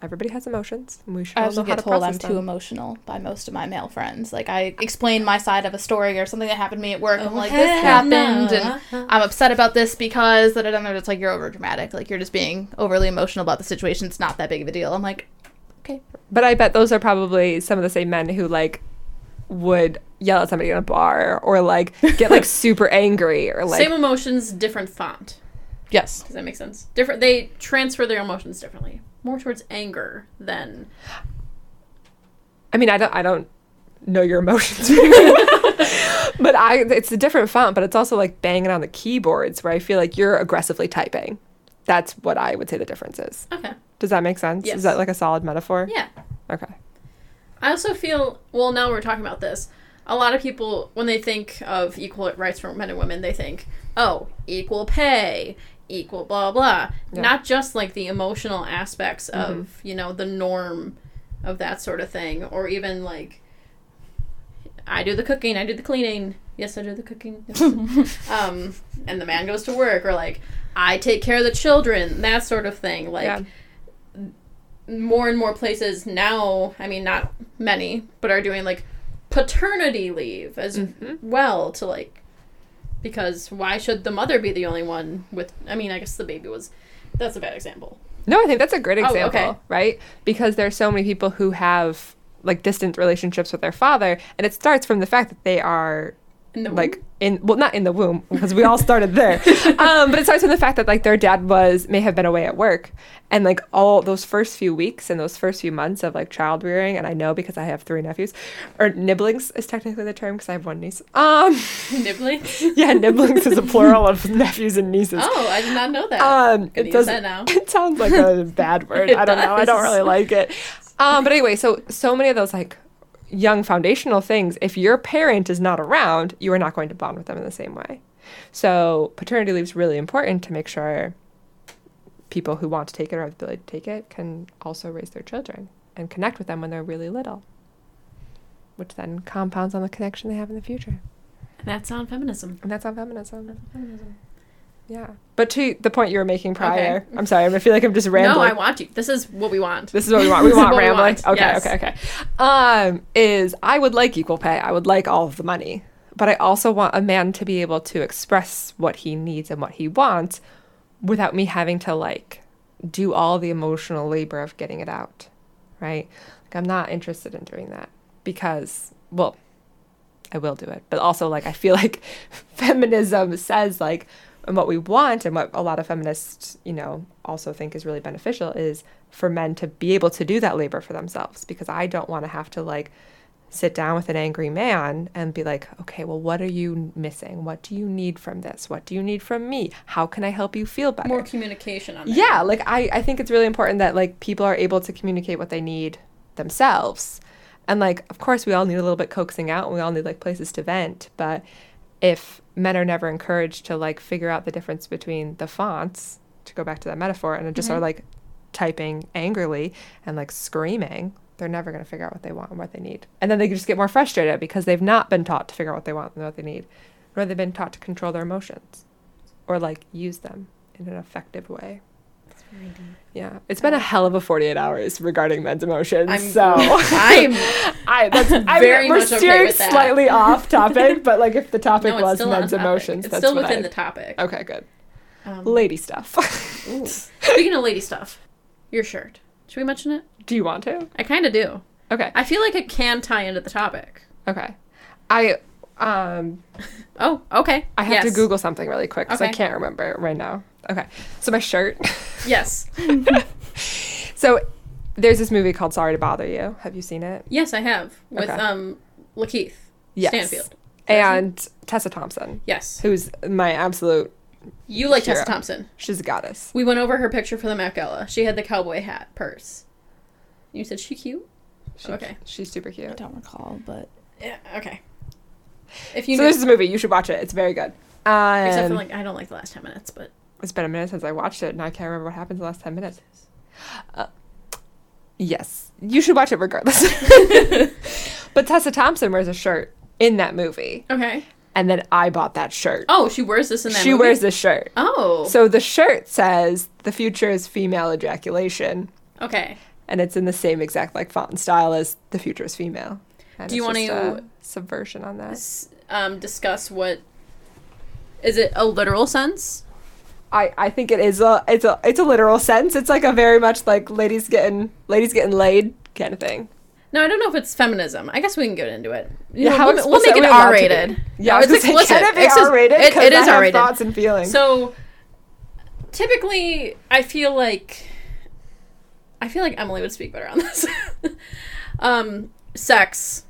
everybody has emotions we should i all also know how get to told i'm process too emotional by most of my male friends like i explain my side of a story or something that happened to me at work i'm Oh, like this hell happened no. and i'm upset about this because that and it's like you're over dramatic like you're just being overly emotional about the situation it's not that big of a deal i'm like okay but i bet those are probably some of the same men who like would yell at somebody in a bar or like get like <laughs> super angry or like Same emotions, different font. yes Does that make sense? Different. They transfer their emotions differently. More towards anger than. I mean, I don't, I don't know your emotions, <laughs> but I, it's a different font, but it's also like banging on the keyboards where I feel like you're aggressively typing. That's what I would say the difference is. Okay. Does that make sense? Yes. Is that like a solid metaphor? Yeah. Okay. I also feel well now we're talking about this. A lot of people when they think of equal rights for men and women, they think, "Oh, equal pay, equal blah blah." Yeah. Not just like the emotional aspects Mm-hmm. of, you know, the norm of that sort of thing or even like I do the cooking, I do the cleaning. Yes, I do the cooking. <laughs> um, and the man goes to work or like I take care of the children, that sort of thing. Like Yeah. more and more places now, I mean, not many, but are doing like paternity leave as Mhm. well to like, because why should the mother be the only one with, I mean, I guess the baby was, that's a bad example. No, I think that's a great Oh, example, okay. right? Because there are so many people who have like distant relationships with their father, and it starts from the fact that they are In the like in well not in the womb because we all started there. <laughs> Um, but it starts from the fact that like their dad was may have been away at work. And like all those first few weeks and those first few months of like child rearing and i know because i have three nephews or nibblings is technically the term because i have one niece. Um <laughs> nibbling. <laughs> yeah nibblings is a plural of nephews and nieces. Oh, I did not know that. um it does that now. it sounds like a bad word. I don't know. I don't really like it. Um, but anyway, so so many of those like young foundational things, if your parent is not around, you are not going to bond with them in the same way. So paternity leave is really important to make sure people who want to take it or have the ability to take it can also raise their children and connect with them when they're really little, which then compounds on the connection they have in the future. That's on feminism. And that's on feminism. Yeah. But to the point you were making prior, I'm sorry, I feel like I'm just rambling. <laughs> No, I want you. This is what we want. This is what we want. We want what we rambling. want. Okay, Yes. okay, okay. Um, is I would like equal pay. I would like all of the money, but I also want a man to be able to express what he needs and what he wants, without me having to like do all the emotional labor of getting it out. Right? Like I'm not interested in doing that because, well, I will do it, but also like I feel like <laughs> feminism says like and what we want and what a lot of feminists, you know, also think is really beneficial is for men to be able to do that labor for themselves because I don't want to have to like sit down with an angry man and be like, "Okay, well what are you missing? What do you need from this? What do you need from me? How can I help you feel better?" More communication on that. Yeah, like I, I think it's really important that like people are able to communicate what they need themselves. And like of course we all need a little bit coaxing out and we all need like places to vent, but if men are never encouraged to like figure out the difference between the fonts, to go back to that metaphor, and just are mm-hmm. like typing angrily and like screaming, they're never going to figure out what they want and what they need. And then they just get more frustrated because they've not been taught to figure out what they want and what they need, nor they've been taught to control their emotions or like use them in an effective way. Yeah, it's been a hell of a 48 hours regarding men's emotions. I'm- so <laughs> I'm <laughs> I that's <laughs> I very mean, we're much okay steering that. slightly off topic, but like if the topic no, was men's topic. emotions, It's that's still within I- the topic. Okay, good. Um, Lady stuff. ooh. Speaking of lady stuff, your shirt. Should we mention it? do you want to? I kind of do. Okay. I feel like it can tie into the topic. Okay. I um Oh, okay. I have to Google something really quick because I can't remember it right now. Okay. So my shirt. <laughs> Yes. <laughs> so there's this movie called Sorry to Bother You. Have you seen it? Yes, I have. With Okay. um Lakeith Yes. Stanfield. And Tessa Thompson, Yes. who's my absolute You like Tessa Thompson. she's a goddess. We went over her picture for the Met Gala. She had the cowboy hat purse. You said she cute? She, Okay. She's super cute. I cute. don't recall, but Yeah, okay. If you So knew, this is a movie. You should watch it. It's very good. Um, except for like I don't like the last 10 minutes, but It's been a minute since I watched it, and I can't remember what happened in the last 10 minutes. Uh, yes, you should watch it regardless. <laughs> but Tessa Thompson wears a shirt in that movie, okay. and then I bought that shirt. Oh, she wears this in that movie. she movie? wears this shirt. Oh. So the shirt says, the future is female ejaculation, okay. and it's in the same exact like font and style as the future is female. And Do you wanna- just a subversion on that? Um discuss what is it a literal sense? I, I think it is a it's a it's a literal sense. It's like a very much like ladies getting ladies getting laid kind of thing. No, I don't know if it's feminism. I guess we can get into it. You Yeah, know, we'll, we'll make it R rated. Yeah, no, it's gonna say, explicit. Can it be It's R rated? It, it is R rated. Thoughts and feelings. So typically, I feel like I feel like Emily would speak better on this. <laughs> um, sex.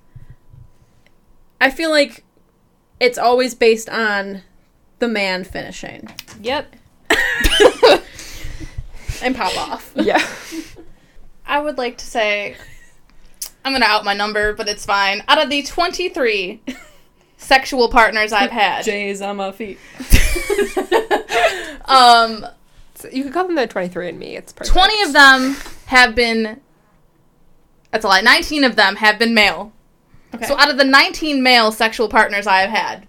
I feel like it's always based on the man finishing yep. <laughs> and pop off. yeah, <laughs> I would like to say I'm gonna out my number, but it's fine. Out of the 23 sexual partners I've <laughs> had, Jay's on my feet. um, so you could call them the twenty three and me. It's perfect. 20 of them have been. That's a lie. 19 of them have been male. Okay. So out of the 19 male sexual partners I have had,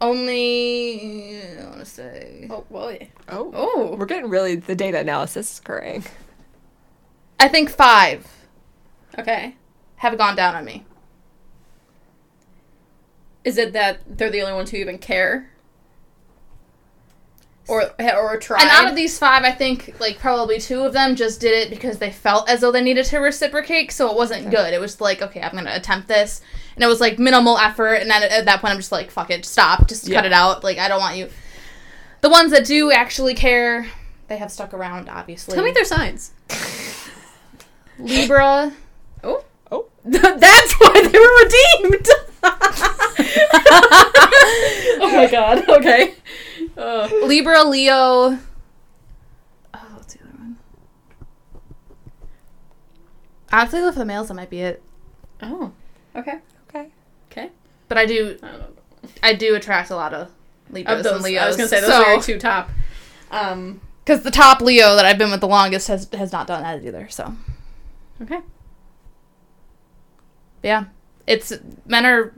only I want to say oh boy. Oh, Oh. we're getting really the data analysis is occurring. I think five Okay. have gone down on me. Is it that they're the only ones who even care? Or or tried? And out of these five, I think like probably two of them just did it because they felt as though they needed to reciprocate. So it wasn't good. It was like, okay, I'm gonna attempt this, and it was like minimal effort. And then at that point, I'm just like, fuck it, stop, just Yeah. cut it out. Like I don't want you. The ones that do actually care, they have stuck around. Obviously, Tell me their signs. <laughs> Libra. Oh. Oh. <laughs> That's why they were redeemed. <laughs> oh my god. Okay. Uh, Libra, Leo. Oh, what's the other one? Honestly, though, for the males, that might be it. Oh, okay, Okay. okay. But I do, I don't know. I do attract a lot of Libras Of those, and Leos. I was gonna say those are your two top. Um, because the top Leo that I've been with the longest has has not done that either. So okay. Yeah, it's men are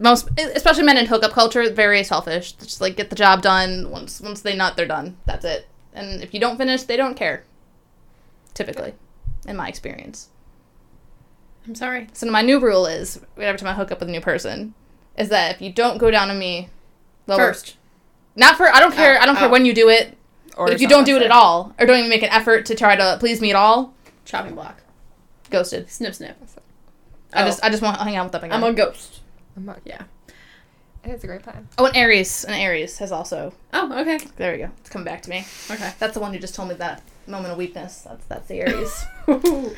most, especially men in hookup culture, very selfish. Just like get the job done. Once once they nut, they're done. That's it. And if you don't finish, they don't care. Typically, in my experience. I'm sorry. So my new rule is, every time I hook up with a new person, is that if you don't go down on me, First. not for I don't care. Oh, I don't care oh. when you do it. Or But if you don't do it at all, or don't even make an effort to try to please me at all, Chopping block. ghosted. Snip, snip. I Oh. just I just won't hang out with them again. I'm a ghost. I'm not- Yeah. It's a great plan. oh, and Aries, and Aries has also. Oh, okay. There we go. It's coming back to me. Okay. That's the one who just told me that moment of weakness. That's that's the Aries. <laughs>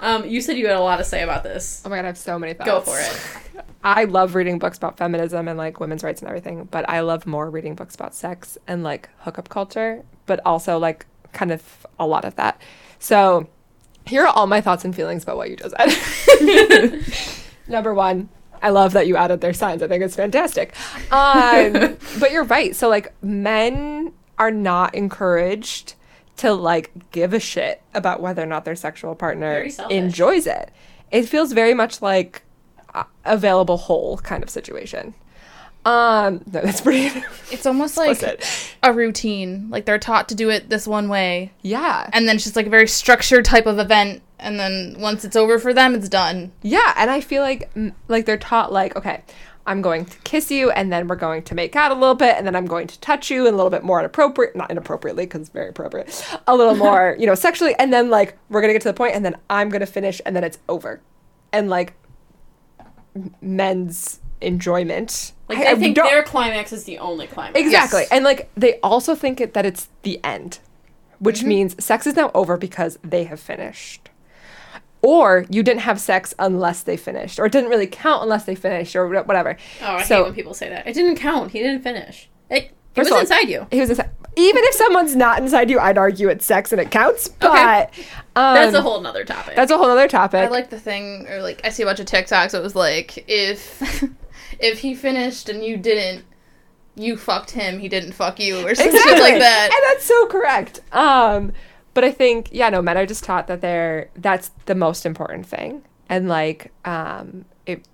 um, you said you had a lot to say about this. Oh my god, I have so many thoughts. Go for it. <laughs> I love reading books about feminism and like women's rights and everything, but I love more reading books about sex and like hookup culture, but also like kind of a lot of that. So here are all my thoughts and feelings about what you just said. <laughs> Number one, I love that you added their signs. I think it's fantastic. Um, <laughs> but you're right. So like men are not encouraged to like give a shit about whether or not their sexual partner enjoys it. It feels very much like available whole kind of situation. Um, no, that's pretty <laughs> it's almost like a routine. Like they're taught to do it this one way, Yeah, and then it's just like a very structured type of event. And then once it's over for them, it's done. yeah, and I feel like like they're taught like okay. I'm going to kiss you, and then we're going to make out a little bit, and then I'm going to touch you, and a little bit more inappropriate, not inappropriately because it's very appropriate, a little <laughs> more, you know, sexually, and then like we're gonna get to the point, and then I'm gonna finish, and then it's over, and like men's enjoyment, Like I- I I think don't- their climax is the only climax. Exactly. Yes. And like they also think it, that it's the end, which means sex is now over because they have finished. Or you didn't have sex unless they finished, or it didn't really count unless they finished, or whatever. Oh, I So- hate when people say that. It didn't count. He didn't finish. It, it was First of all, inside you. He was inside. Even if someone's not inside you, I'd argue it's sex and it counts. But Okay. um, That's a whole nother topic. that's a whole other topic. I like the thing, or like I see a bunch of TikToks. It was like if <laughs> if he finished and you didn't, you fucked him. He didn't fuck you, or something exactly. like that. And that's so correct. Um, but I think, yeah, no, men are just taught that they're that's the most important thing. And like, um, it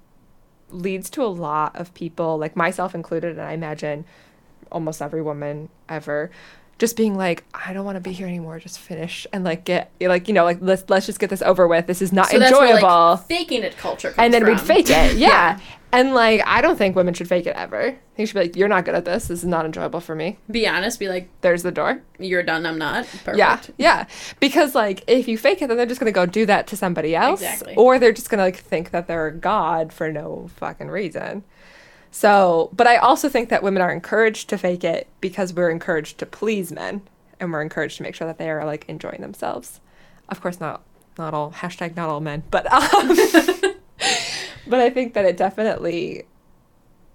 leads to a lot of people, like myself included, and I imagine almost every woman ever, just being like, I don't want to be here anymore. Just finish and like get like you know like let's let's just get this over with. This is not so that's where, enjoyable. like, faking it culture and then we'd fake it, <laughs> yeah. And like, I don't think women should fake it ever. They should be like, "You're not good at this. This is not enjoyable for me." Be honest. Be like, There's the door. you're done. I'm not. Perfect. Yeah, yeah. Because like if you fake it, then they're just gonna go do that to somebody else, Exactly. or they're just gonna like think that they're a god for no fucking reason. So, but I also think that women are encouraged to fake it because we're encouraged to please men, and we're encouraged to make sure that they are like enjoying themselves. Of course, not not all hashtag not all men, but um, <laughs> but I think that it definitely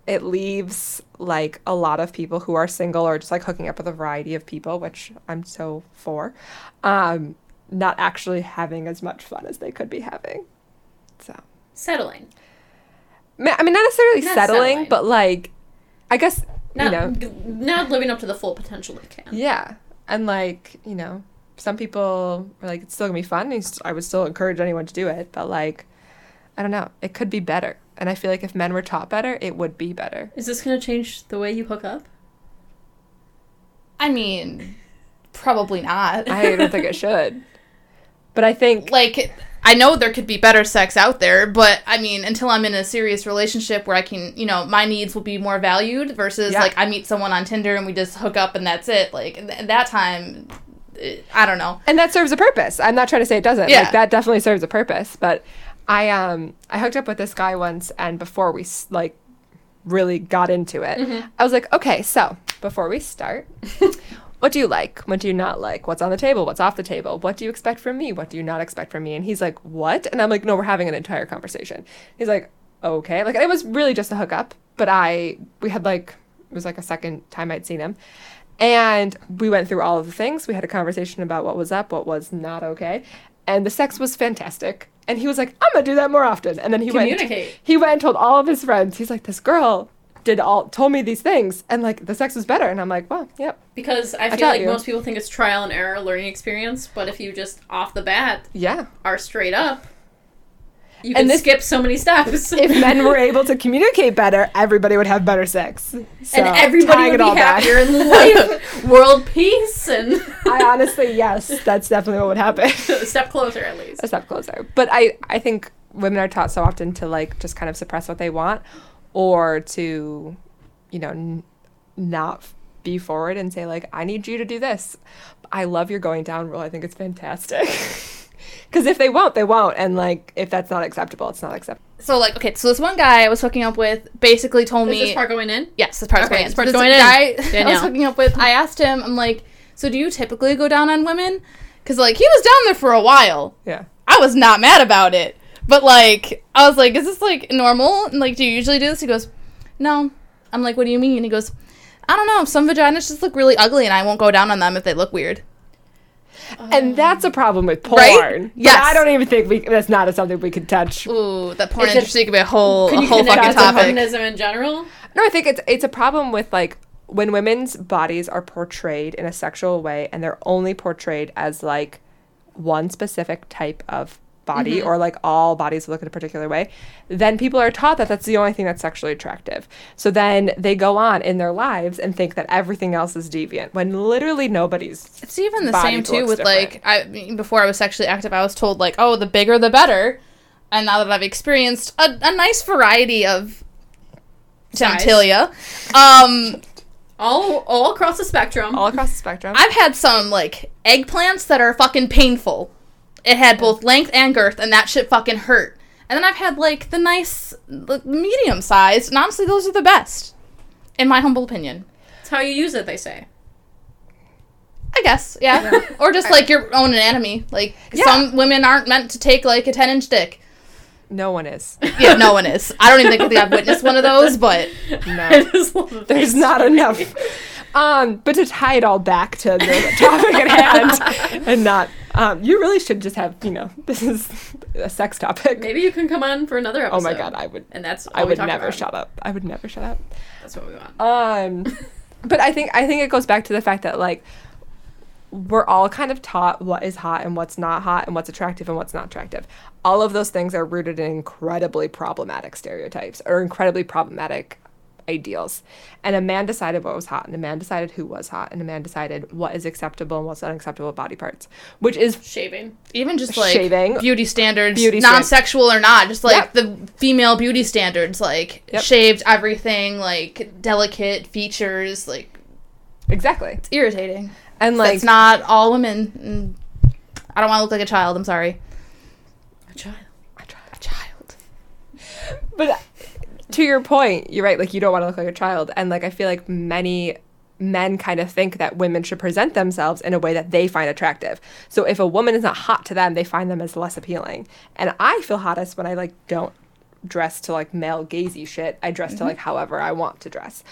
it leaves like a lot of people who are single or just like hooking up with a variety of people, which I'm so for, um, not actually having as much fun as they could be having. So, Settling. Ma- I mean, not necessarily Not settling, settling. but like, I guess Not, you know, not living up to the full potential they can. yeah, and like you know, some people are like it's still gonna be fun. I would still encourage anyone to do it, but like, I don't know, it could be better. And I feel like if men were taught better, it would be better. Is this going to change the way you hook up? I mean, probably not. I don't think it <laughs> should. But I think like I know there could be better sex out there, but I mean, until I'm in a serious relationship where I can, you know, my needs will be more valued versus Yeah. like I meet someone on Tinder and we just hook up and that's it. Like th- that time, eh, I don't know. and that serves a purpose. I'm not trying to say it doesn't. Yeah. Like that definitely serves a purpose. But I um I hooked up with this guy once, and before we like really got into it, Mm-hmm. I was like, okay, so before we start. <laughs> What do you like? What do you not like? What's on the table? What's off the table? What do you expect from me? What do you not expect from me? And he's like, What? And I'm like, No, we're having an entire conversation. He's like, Okay. Like, it was really just a hookup, but I, we had like, it was like a second time I'd seen him. And we went through all of the things. We had a conversation about what was up, what was not okay. And the sex was fantastic. And he was like, I'm gonna do that more often. And then he went he went and told all of his friends, he's like, This girl did all told me these things and like the sex was better. And I'm like, Well, yep. Because I feel taught like you. most people think it's trial and error learning experience, but if you just off the bat Yeah. are straight up, you And can this- skip so many steps. <laughs> If men were <laughs> able to communicate better, everybody would have better sex. So, and everybody would be back. happier in life, <laughs> world peace, and I honestly, yes, that's definitely what would happen. a step closer at least. a step closer. But I, I think women are taught so often to like just kind of suppress what they want or to, you know, n- not be forward and say like, I need you to do this. I love your going down rule. I think it's fantastic. <laughs> Because if they won't, they won't. And like, if that's not acceptable, it's not acceptable. So like, okay, so this one guy I was hooking up with basically told Is me this part going in? Yes, this part's Okay, going in. this part's This going in. guy <laughs> I was hooking up with, I asked him, I'm like, so do you typically go down on women? Because like he was down there for a while. Yeah. I was not mad about it, but like I was like, is this like normal? And like, do you usually do this? He goes, no. I'm like, what do you mean? And he goes, I don't know. Some vaginas just look really ugly, and I won't go down on them if they look weird. And that's a problem with porn. Right? But Yes. I don't even think we, that's not something we could touch. Ooh, that porn Is it- industry could be a whole, Can a you whole connect fucking to topic. feminism in general? No, I think it's it's a problem with like when women's bodies are portrayed in a sexual way and they're only portrayed as like one specific type of body or like all bodies look in a particular way, then people are taught that that's the only thing that's sexually attractive. So then they go on in their lives and think that everything else is deviant when literally nobody's It's even the same too with different. like I mean, before I was sexually active, I was told like, oh, the bigger the better. And now that I've experienced a, a nice variety of genitalia, um, All all across the spectrum. all across the spectrum. I've had some like eggplants that are fucking painful. It had both length and girth, and that shit fucking hurt. And then I've had like the nice, like, medium size, and honestly, those are the best, in my humble opinion. It's how you use it, they say. I guess, yeah. or just like your own anatomy. Like Yeah. some women aren't meant to take like a ten inch dick. no one is. Yeah, no one is. I don't even think I've witnessed one of those, but No. <laughs> I just love the There's not enough. Um, but to tie it all back to the topic at hand <laughs> and not, um, you really should just have, you know, <laughs> this is a sex topic. Maybe you can come on for another episode. Oh my god, I would, And that's I would never about. shut up. I would never shut up. That's what we want. Um, <laughs> but I think I think it goes back to the fact that like we're all kind of taught what is hot and what's not hot and what's attractive and what's not attractive. All of those things are rooted in incredibly problematic stereotypes or incredibly problematic ideals. And a man decided what was hot and a man decided who was hot and a man decided what is acceptable and what's unacceptable body parts, which is Shaving. even just like Shaving. beauty standards, Beauty non-sexual or not, just like Yep. the female beauty standards, like Yep. shaved everything, like delicate features, like exactly. it's irritating. And Like like it's not all women. mm, I don't want to look like a child. I'm sorry. A child. A child. A child. But to your point, you're right. Like you don't want to look like a child, and like I feel like many men kind of think that women should present themselves in a way that they find attractive. So if a woman is not hot to them, they find them as less appealing. And I feel hottest when I like don't dress to like male gazy shit. I dress to like however I want to dress.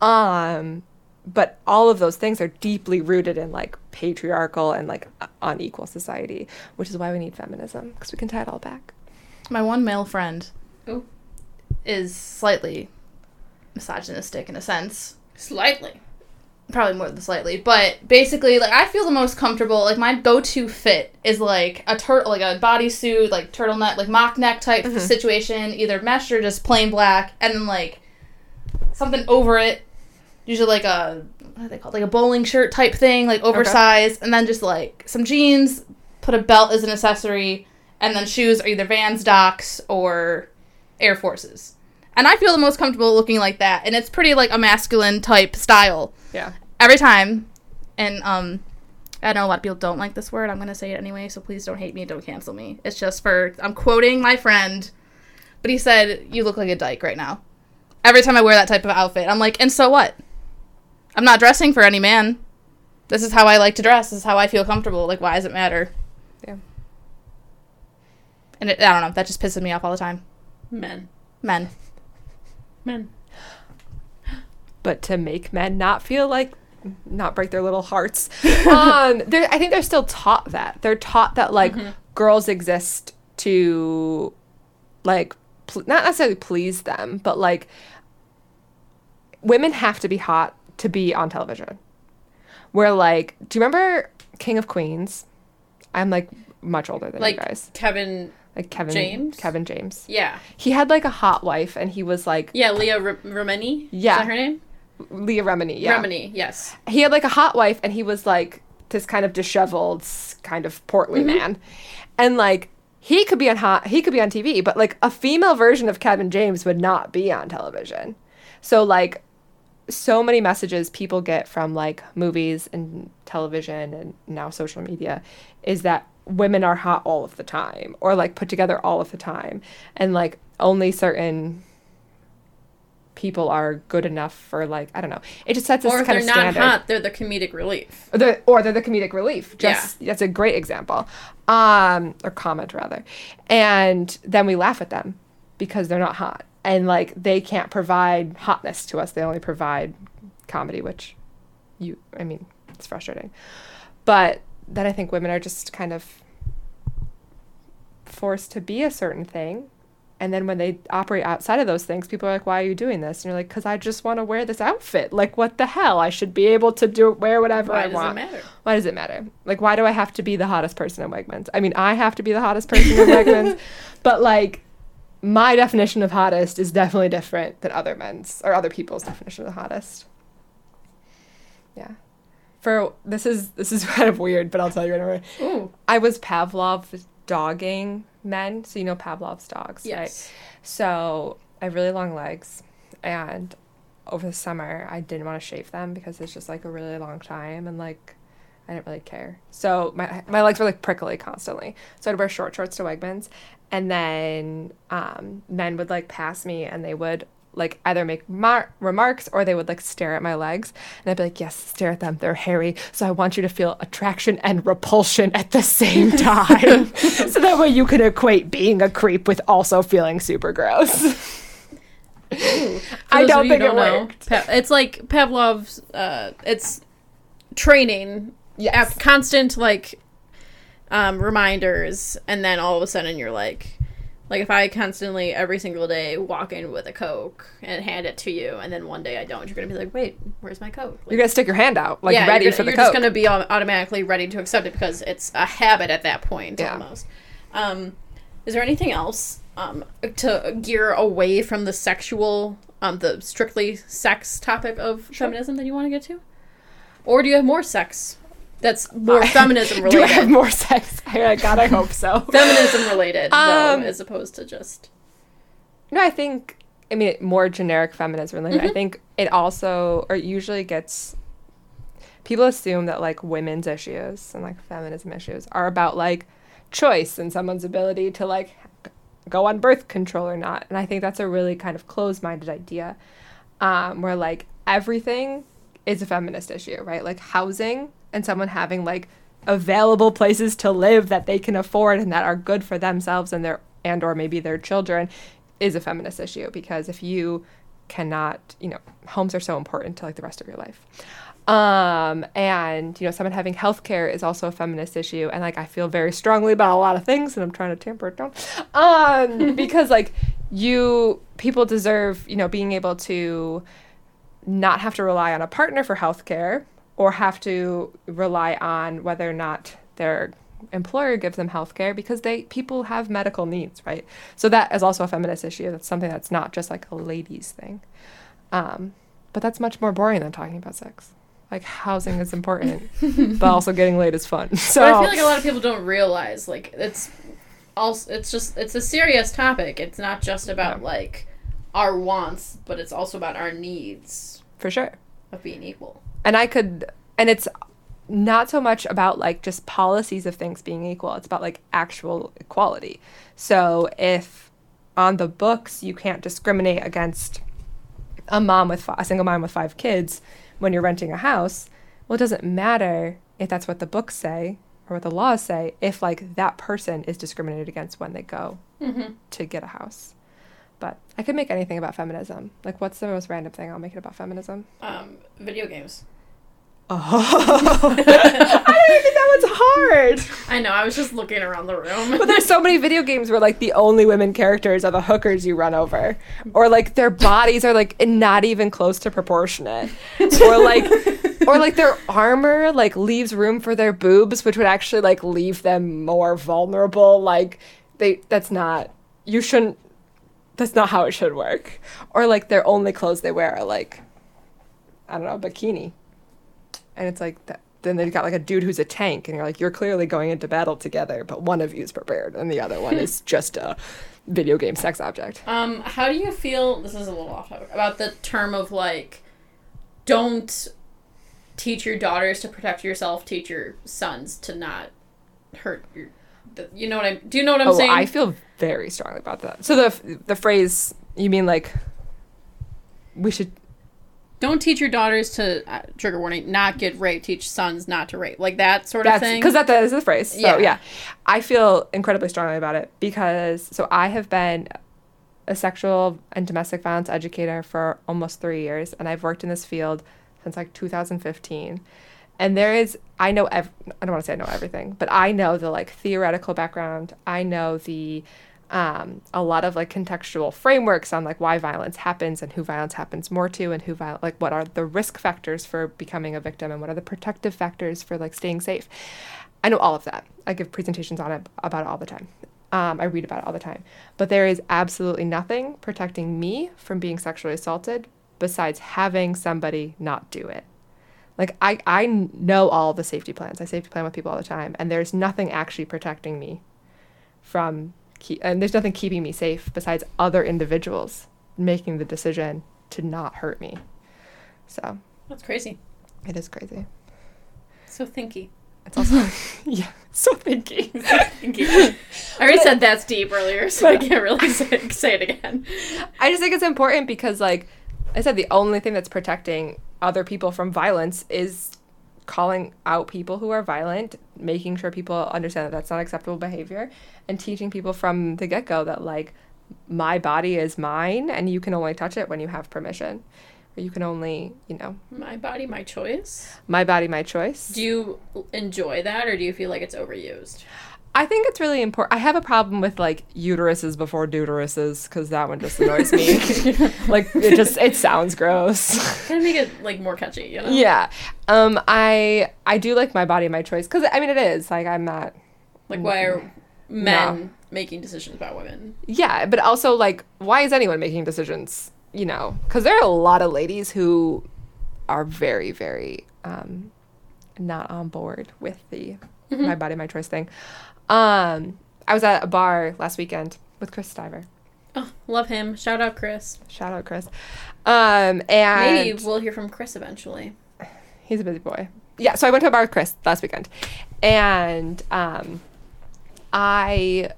Um but all of those things are deeply rooted in like patriarchal and like unequal society, which is why we need feminism because we can tie it all back. My one male friend Oh. Is slightly misogynistic in a sense. Slightly. Probably more than slightly, but basically, like I feel the most comfortable. Like my go-to fit is like a turtle, like a bodysuit, like turtleneck, like mock neck type mm-hmm. situation, either mesh or just plain black, and then like something over it, usually like a what are they called, like a bowling shirt type thing, like oversized, and then just like some jeans. Put a belt as an accessory, and then shoes are either Vans, Docs, or Air Forces. And I feel the most comfortable looking like that, and it's pretty like a masculine type style. Yeah. every time. And um i know a lot of people don't like this word. I'm gonna say it anyway so please don't hate me don't cancel me. It's just for i'm quoting my friend but he said you look like a dyke right now. Every time i wear that type of outfit i'm like and so what? I'm not dressing for any man. This is how i like to dress. This is how i feel comfortable. Like why does it matter? Yeah. and it, i don't know. That just pisses me off all the time. Men. men Men. but to make men not feel like not break their little hearts <laughs> um i think they're still taught that they're taught that like girls exist to like pl- not necessarily please them, but like women have to be hot to be on television. Where like, do you remember King of Queens? I'm like much older than Like you guys. Kevin. Like Kevin James? Kevin James. Yeah. He had like a hot wife and he was like Yeah, Leah R- Remini. Yeah. Is that her name? Leah Remini. Yeah. Remini, yes. he had like a hot wife and he was like this kind of disheveled kind of portly mm-hmm. man and like he could be on hot he could be on tv but like a female version of kevin james would not be on television so like so many messages people get from like movies and television and now social media is that women are hot all of the time or like put together all of the time and like only certain people are good enough for like I don't know. It just sets this Or if kind they're of not standard. hot, they're the comedic relief. Or they're, or they're the comedic relief. Just that's a great example, um, or comment rather. And then we laugh at them because they're not hot, and like they can't provide hotness to us. They only provide comedy, which you, I mean, it's frustrating. But then I think women are just kind of forced to be a certain thing. And then when they operate outside of those things, people are like, "Why are you doing this?" And you're like, "Cause I just want to wear this outfit. Like, what the hell? I should be able to do wear whatever Why I does want." it matter? Why does it matter? Like, why do I have to be the hottest person in Wegmans? I mean, I have to be the hottest person in Wegmans, <laughs> but like, my definition of hottest is definitely different than other men's or other people's definition of the hottest. Yeah. For this is this is <laughs> kind of weird, but I'll tell you right away. Ooh. I was Pavlov dogging men, so you know Pavlov's dogs, right? Yes. So I have really long legs, and over the summer I didn't want to shave them because it's just like a really long time, and like I didn't really care. So my my legs were like prickly constantly. So I'd wear short shorts to Wegmans, and then um, men would like pass me, and they would like either make mar- remarks or they would like stare at my legs and i'd be like yes stare at them they're hairy so i want you to feel attraction and repulsion at the same <laughs> time <laughs> so that way you can equate being a creep with also feeling super gross <laughs> I don't think who it know, worked. Pa- it's like Pavlov's. Uh, it's training. Yes. Af- constant like um, reminders, and then all of a sudden you're like, like if I constantly every single day walk in with a Coke and hand it to you, and then one day I don't, you're gonna be like, wait, where's my Coke? Like, you're gonna stick your hand out like ready you're, for gonna, the you're coke just gonna be automatically ready to accept it because it's a habit at that point Yeah. almost. Um, is there anything else um, to gear away from the sexual, um, the strictly sex topic of feminism that you want to get to, or do you have more sex that's more feminism related. <laughs> do i have more sex <laughs> i god i hope so <laughs> Feminism related, Um, though, as opposed to just No, I think I mean more generic feminism. Like I think it also or usually gets people assume that like women's issues and like feminism issues are about like choice and someone's ability to like go on birth control or not. And I think that's a really kind of closed-minded idea. Um, where like everything is a feminist issue, right? Like housing and someone having like available places to live that they can afford and that are good for themselves and their and or maybe their children is a feminist issue because if you cannot, you know, homes are so important to like the rest of your life. Um, and you know, someone having health care is also a feminist issue. And like I feel very strongly about a lot of things and I'm trying to tamper it down. Um, <laughs> because like you people deserve, you know, being able to not have to rely on a partner for health care or have to rely on whether or not their employer gives them health care because they people have medical needs right so that is also a feminist issue that's something that's not just like a ladies thing um, but that's much more boring than talking about sex like housing is important <laughs> but also getting laid is fun so But I feel like a lot of people don't realize like it's also it's just it's a serious topic. It's not just about Yeah. like our wants, but it's also about our needs for sure of being equal. And I could, and it's not so much about like just policies of things being equal. It's about like actual equality. So if on the books you can't discriminate against a mom with a single mom with five kids when you're renting a house, well, it doesn't matter if that's what the books say or what the laws say. If like that person is discriminated against when they go to get a house. But I could make anything about feminism. Like, what's the most random thing? I'll make it about feminism. Um, video games. Oh, I don't think that one's hard. <laughs> I know. I was just looking around the room. But there's so many video games where like the only women characters are the hookers you run over, or like their bodies are like not even close to proportionate, or like, or like their armor like leaves room for their boobs, which would actually like leave them more vulnerable. Like they, that's not you shouldn't. That's not how it should work. Or like their only clothes they wear are like, I don't know, bikini, and it's like that. Then they've got like a dude who's a tank, and you're like, you're clearly going into battle together, but one of you is prepared, and the other one is <laughs> just a video game sex object. Um, how do you feel? This is a little off topic about the term of like, don't teach your daughters to protect yourself. Teach your sons to not hurt your. You know what I'm? Do you know what I'm oh, saying? I feel very strongly about that. So the the phrase you mean like we should don't teach your daughters to uh, trigger warning not get raped. Teach sons not to rape, like that sort of thing. because that, that is the phrase. So Yeah. yeah. I feel incredibly strongly about it because so I have been a sexual and domestic violence educator for almost three years, and I've worked in this field since like 2015. And there is, I know, ev- I don't want to say I know everything, but I know the like theoretical background. I know the, um, a lot of like contextual frameworks on like why violence happens and who violence happens more to and who viol- like what are the risk factors for becoming a victim and what are the protective factors for like staying safe. I know all of that. I give presentations on it about it all the time. Um, I read about it all the time. But there is absolutely nothing protecting me from being sexually assaulted besides having somebody not do it. Like I, I know all the safety plans. I safety plan with people all the time, and there's nothing actually protecting me from, keep, and there's nothing keeping me safe besides other individuals making the decision to not hurt me. So That's crazy. it is crazy. So thinky. It's also <laughs> yeah, so thinking. <laughs> Thinky. I already said that's deep earlier, so I <laughs> can't really say, say it again. I just think it's important because, like I said, the only thing that's protecting other people from violence is calling out people who are violent, making sure people understand that that's not acceptable behavior, and teaching people from the get go that, like, my body is mine and you can only touch it when you have permission. Or you can only, you know, My body, my choice. my body, my choice. Do you enjoy that, or do you feel like it's overused? I think it's really important. I have a problem with like uteruses before deuteruses because that one just annoys me. <laughs> like it just it sounds gross. Kind of make it like more catchy, you know? yeah um i i do like my body my choice because i mean it is like i'm not Like why are men making decisions about women? yeah but also like why is anyone making decisions you know because there are a lot of ladies who are very very um not on board with the my body my choice thing um i was at a bar last weekend with chris stiver Oh, love him. Shout out Chris. shout out chris um and Maybe we'll hear from Chris eventually. he's a busy boy. Yeah, so I went to a bar with Chris last weekend, and um, I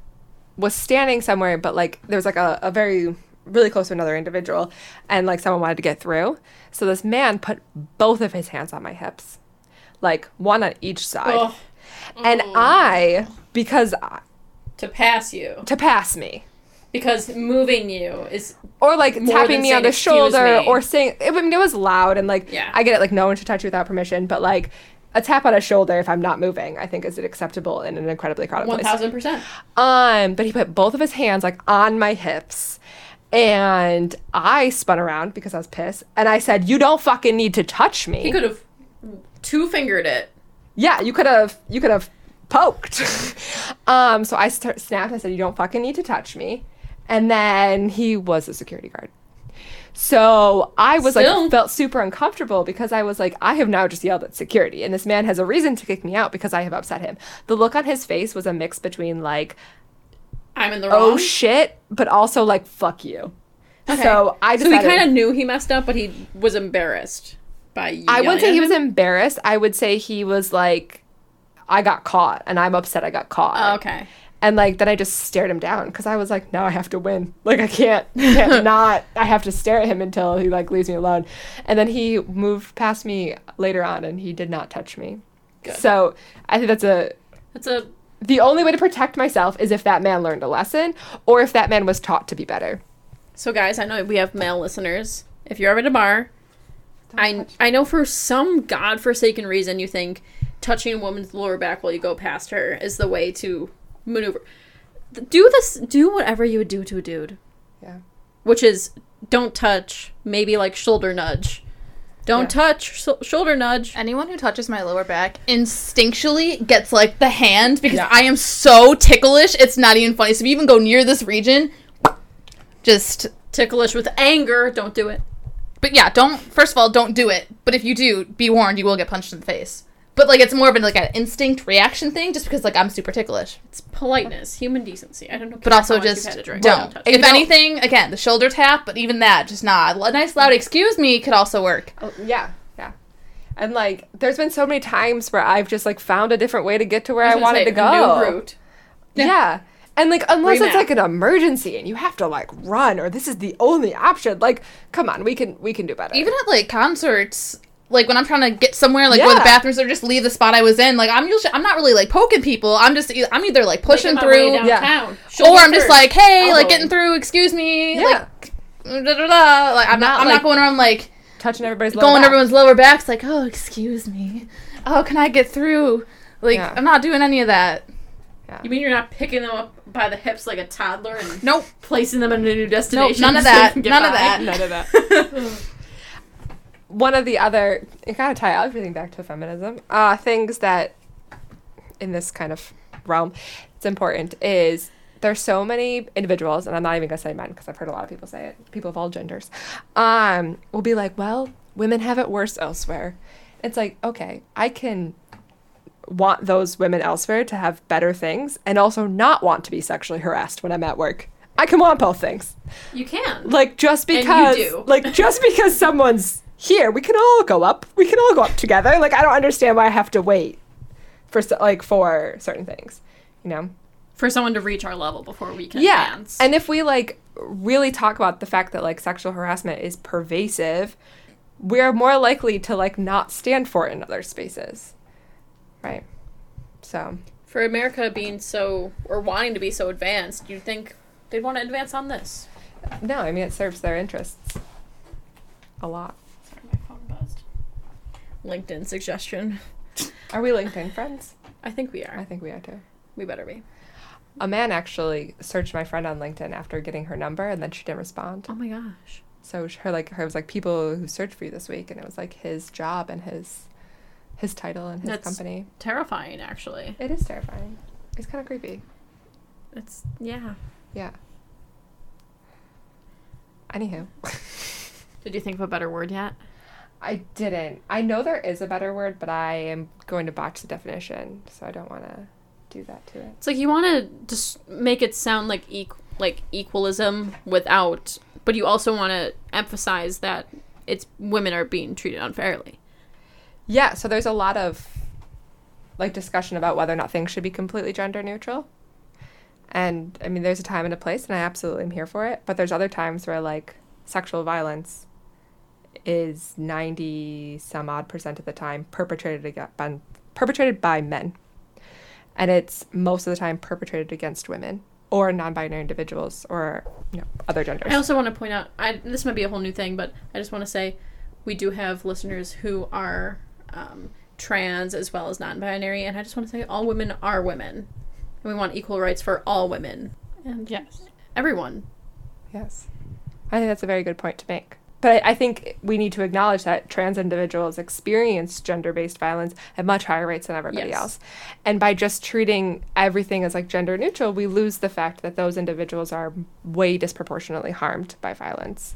was standing somewhere, but like there was like a, a very really close to another individual, and like someone wanted to get through. So this man put both of his hands on my hips, like one on each side, Oh, and I because I- to pass you. to pass me. Because moving you is or like tapping me on the shoulder me." or saying I mean it was loud and like Yeah. I get it like no one should touch you without permission but like a tap on a shoulder if I'm not moving I think is it acceptable in an incredibly crowded one place. thousand percent. Um but he put both of his hands like on my hips and I spun around because I was pissed and I said you don't fucking need to touch me. He could have two fingered it. Yeah, you could have you could have poked. <laughs> um, so I st- snapped. I said, "You don't fucking need to touch me." And then he was a security guard. So I was Still. like felt super uncomfortable because I was like, I have now just yelled at security, and this man has a reason to kick me out because I have upset him. The look on his face was a mix between like, I'm in the wrong. oh shit, but also like, fuck you. Okay. So I So he kind of knew he messed up, but he was embarrassed by you. I wouldn't say he was embarrassed. I would say he was like, I got caught, and I'm upset I got caught. Oh, okay. And like then I just stared him down because I was like, no, I have to win. Like I can't, <laughs> can't <laughs> not. I have to stare at him until he like leaves me alone. And then he moved past me later on, and he did not touch me. Good. So I think that's a That's a the only way to protect myself is if that man learned a lesson or if that man was taught to be better. So, guys, I know we have male listeners. If you're ever at a bar, I I know for some godforsaken reason you think touching a woman's lower back while you go past her is the way to maneuver. Do this. Do whatever you would do to a dude, Yeah. which is don't touch. Maybe like shoulder nudge. Don't Yeah. touch. sh- shoulder nudge. Anyone who touches my lower back instinctually gets like the hand because Yeah. I am so ticklish. It's not even funny. So if you even go near this region, just Ticklish with anger. Don't do it. But yeah, don't first of all don't do it. But if you do, be warned, you will get punched in the face. But like it's more of an like an instinct reaction thing, just because like I'm super ticklish. It's politeness, human decency. I don't know. But also how much you've just had to don't. touch. If anything, again, the shoulder tap, but even that, just not. A nice loud excuse me could also work. Oh, yeah, yeah. And like, there's been so many times where I've just like found a different way to get to where I, was gonna wanted say, to go. New route. Yeah. And like, unless it's Remap. like an emergency and you have to like run, or this is the only option. Like, come on, we can we can do better. Even at like concerts, like when I'm trying to get somewhere, like where the bathrooms are, just leave the spot I was in. Like I'm usually, I'm not really like poking people. I'm just, I'm either like pushing Making my way through, Yeah. downtown. or I'm just like, hey, like getting through. Excuse me, Yeah. like, da, da, da. like I'm not, Not I'm like- not going around like touching everybody's lower going back. everyone's lower backs. Like, oh, excuse me, oh, can I get through? Like Yeah. I'm not doing any of that. You mean you're not picking them up by the hips like a toddler and Nope. placing them in a new destination? none of <laughs> so they that. can get None of that. None of that. <laughs> One of the other, you gotta tie everything back to feminism. Uh, things that in this kind of realm, it's important is there's so many individuals, and I'm not even gonna say men because I've heard a lot of people say it. People of all genders, um, will be like, well, women have it worse elsewhere. It's like, okay, I can want those women elsewhere to have better things, and also not want to be sexually harassed when I'm at work. I can want both things You can. like just you because do. <laughs> like just because someone's here we can all go up we can all go up together like i don't understand why i have to wait for like for certain things you know For someone to reach our level before we can yeah advance. and if we like really talk about the fact that like sexual harassment is pervasive we're more likely to like not stand for it in other spaces right so for America being so or wanting to be so advanced, do you'd think they'd want to advance on this. no i mean it serves their interests a lot Sorry, my phone buzzed. LinkedIn suggestion. <laughs> are we linkedin friends I think we are. i think we are too We better be. A man actually searched my friend on LinkedIn after getting her number, and then she didn't respond. Oh my gosh. So sh- her like her was like people who searched for you this week, and it was like his job and his his title and his That's- company. Terrifying, actually. It is terrifying. It's kind of creepy. It's yeah. Yeah. Anywho, <laughs> Did you think of a better word yet? I didn't. I know there is a better word, but I am going to botch the definition, so I don't want to do that to it. It's like you want to just make it sound like like equalism without, but you also want to emphasize that it's women are being treated unfairly. Yeah, so there's a lot of like discussion about whether or not things should be completely gender neutral. And I mean, there's a time and a place, and I absolutely am here for it. But there's other times where like sexual violence is 90 some odd percent of the time perpetrated against, by, perpetrated by men. And it's most of the time perpetrated against women or non-binary individuals or you know other genders. I also want to point out, I this might be a whole new thing, but I just want to say we do have listeners who are um, trans as well as non-binary, and I just want to say all women are women, and we want equal rights for all women and Yes. everyone. Yes. I think that's a very good point to make. But I, I think we need to acknowledge that trans individuals experience gender based violence at much higher rates than everybody Yes. else. And by just treating everything as like gender neutral, we lose the fact that those individuals are way disproportionately harmed by violence.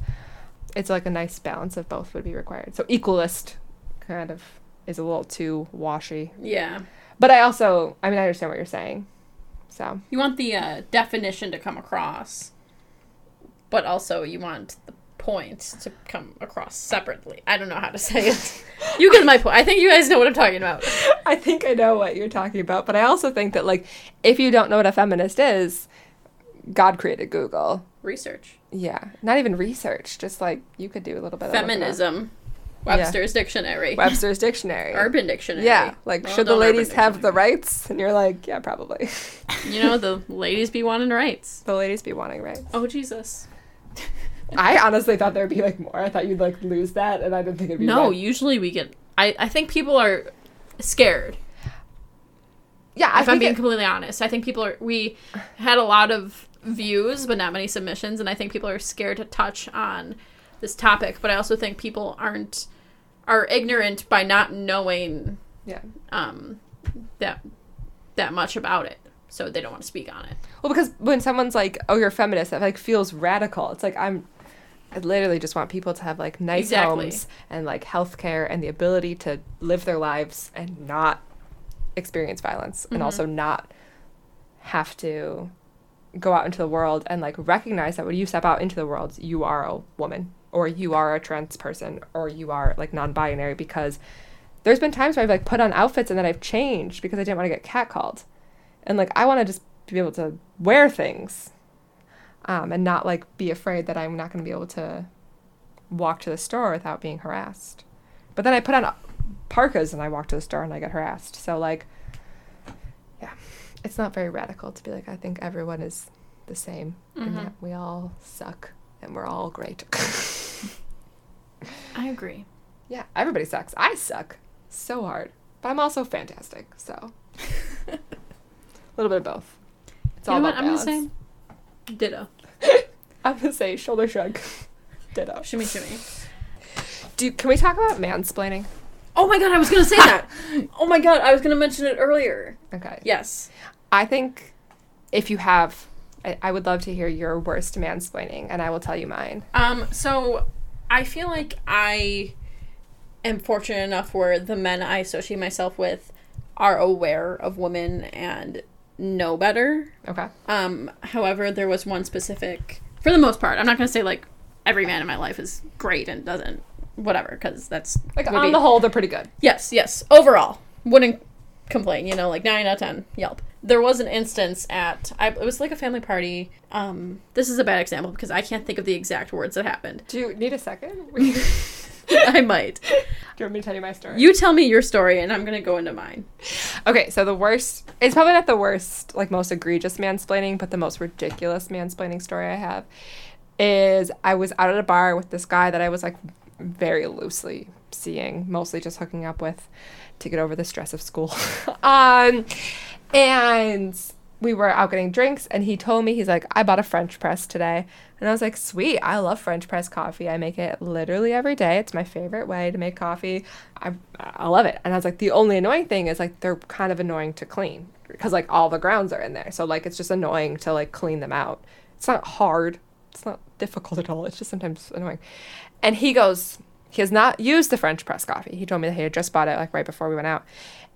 It's like a nice balance of both would be required. So equalist kind of is a little too washy. Yeah, But I also, I mean, I understand what you're saying. So, you want the uh, definition to come across, but also you want the point to come across separately. I don't know how to say it. <laughs> you get my point. I think you guys know what I'm talking about. <laughs> I think I know what you're talking about, but I also think that like if you don't know what a feminist is, God created Google. Research. Yeah, not even research, just like you could do a little bit of. Feminism. Webster's Dictionary. Webster's <laughs> dictionary. Urban Dictionary. Yeah, like Well should the ladies have the rights? And you're like, yeah, probably. <laughs> You know, the ladies be wanting rights. the ladies be wanting rights. Oh, Jesus. <laughs> I honestly thought there'd be like more. I thought you'd like lose that, and I didn't think it'd be No, that- usually we get. I, I think people are scared. yeah. I if I'm being it- completely honest, I think people are. We had a lot of views, but not many submissions, and I think people are scared to touch on this topic. But I also think people aren't are ignorant by not knowing yeah. um, that that much about it, so they don't want to speak on it. Well, because when someone's like, "Oh, you're a feminist," that like feels radical. It's like I'm. I literally just want people to have like nice Exactly. homes and like health care and the ability to live their lives and not experience violence and also not have to go out into the world and like recognize that when you step out into the world, you are a woman or you are a trans person or you are like non-binary because there's been times where I've like put on outfits and then I've changed because I didn't want to get catcalled. And like I want to just be able to wear things um, and not like be afraid that I'm not going to be able to walk to the store without being harassed. But then I put on parkas and I walk to the store and I get harassed. So like yeah, it's not very radical to be like I think everyone is the same and that we all suck and we're all great. <laughs> I agree. yeah, everybody sucks. I suck so hard, but I'm also fantastic. So <laughs> a little bit of both. It's you all know what about I'm balance. gonna say? Ditto. <laughs> I'm gonna say shoulder shrug. Ditto. Shimmy, shimmy. Do can we talk about mansplaining? Oh my god, I was gonna say that. oh my god, I was gonna mention it earlier. Okay. Yes. I think if you have, I, I would love to hear your worst mansplaining, and I will tell you mine. Um, so I feel like I am fortunate enough where the men I associate myself with are aware of women and know better. Okay. Um, however, there was one specific, for the most part, I'm not going to say like every man in my life is great and doesn't, whatever, because that's Like on be- the whole, they're pretty good. Yes, yes. Overall, wouldn't complain. You know, like nine out of ten. Yelp. There was an instance at I, it was like a family party. Um, this is a bad example because I can't think of the exact words that happened. Do you need a second? <laughs> I might. <laughs> Do you want me to tell you my story? You tell me your story, and I'm gonna go into mine. Okay, so the worst, it's probably not the worst, like most egregious mansplaining, but the most ridiculous mansplaining story I have is I was out at a bar with this guy that I was like very loosely seeing, mostly just hooking up with to get over the stress of school. <laughs> um, and we were out getting drinks, and he told me, he's like, I bought a French press today. And I was like, sweet, I love French press coffee. I make it literally every day. It's my favorite way to make coffee. I, I love it. And I was like, the only annoying thing is like they're kind of annoying to clean because like all the grounds are in there. So like it's just annoying to like clean them out. It's not hard. It's not difficult at all. It's just sometimes annoying. And he goes, he has not used the French press coffee. He told me that he had just bought it like right before we went out.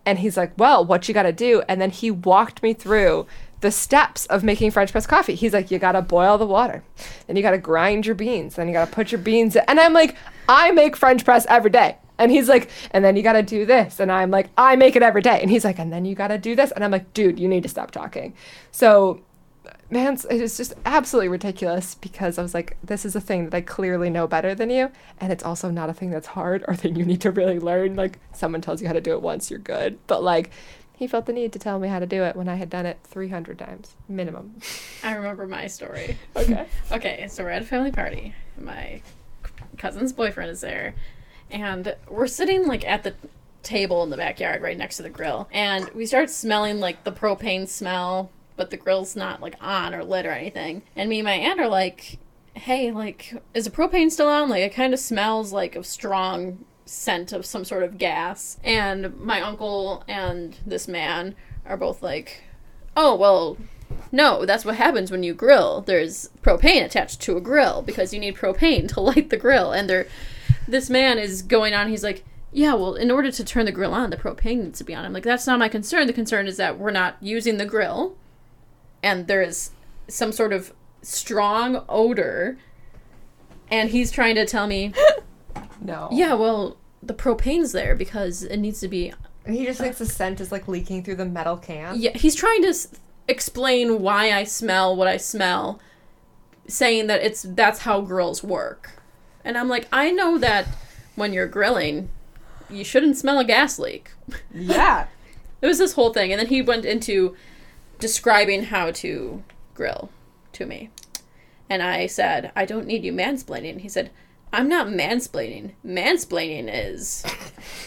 And he's like, well, what you got to do? And then he walked me through the steps of making French press coffee. He's like, you got to boil the water. Then you got to grind your beans. Then you got to put your beans in. And I'm like, I make French press every day. And he's like, and then you got to do this. And I'm like, I make it every day. And he's like, and then you got to do this. And I'm like, dude, you need to stop talking. So, man, it is just absolutely ridiculous because I was like, this is a thing that I clearly know better than you. And it's also not a thing that's hard or <laughs> thing you need to really learn. Like, someone tells you how to do it once, you're good. But like, he felt the need to tell me how to do it when I had done it 300 times minimum. I remember my story. <laughs> Okay. <laughs> Okay, so we're at a family party. My cousin's boyfriend is there, and we're sitting like at the table in the backyard right next to the grill, and we start smelling like the propane smell, but the grill's not like on or lit or anything. And me and my aunt are like, "Hey, like, is the propane still on? Like, it kind of smells like a strong scent of some sort of gas." And my uncle and this man are both like, "Oh, well." No, that's what happens when you grill. There's propane attached to a grill because you need propane to <laughs> light the grill. And there, this man is going on. He's like, "Yeah, well, in order to turn the grill on, the propane needs to be on." I'm like, "That's not my concern. The concern is that we're not using the grill, and there is some sort of strong odor." And he's trying to tell me, <laughs> No. "Yeah, well, the propane's there because it needs to be he just thinks the scent is like leaking through the metal can. Yeah, he's trying to s- explain why I smell what I smell, saying that it's that's how grills work. And I'm like, I know that when you're grilling, you shouldn't smell a gas leak. <laughs> Yeah. It was this whole thing, and then he went into describing how to grill to me. And I said, I don't need you mansplaining. He said, I'm not mansplaining. Mansplaining is.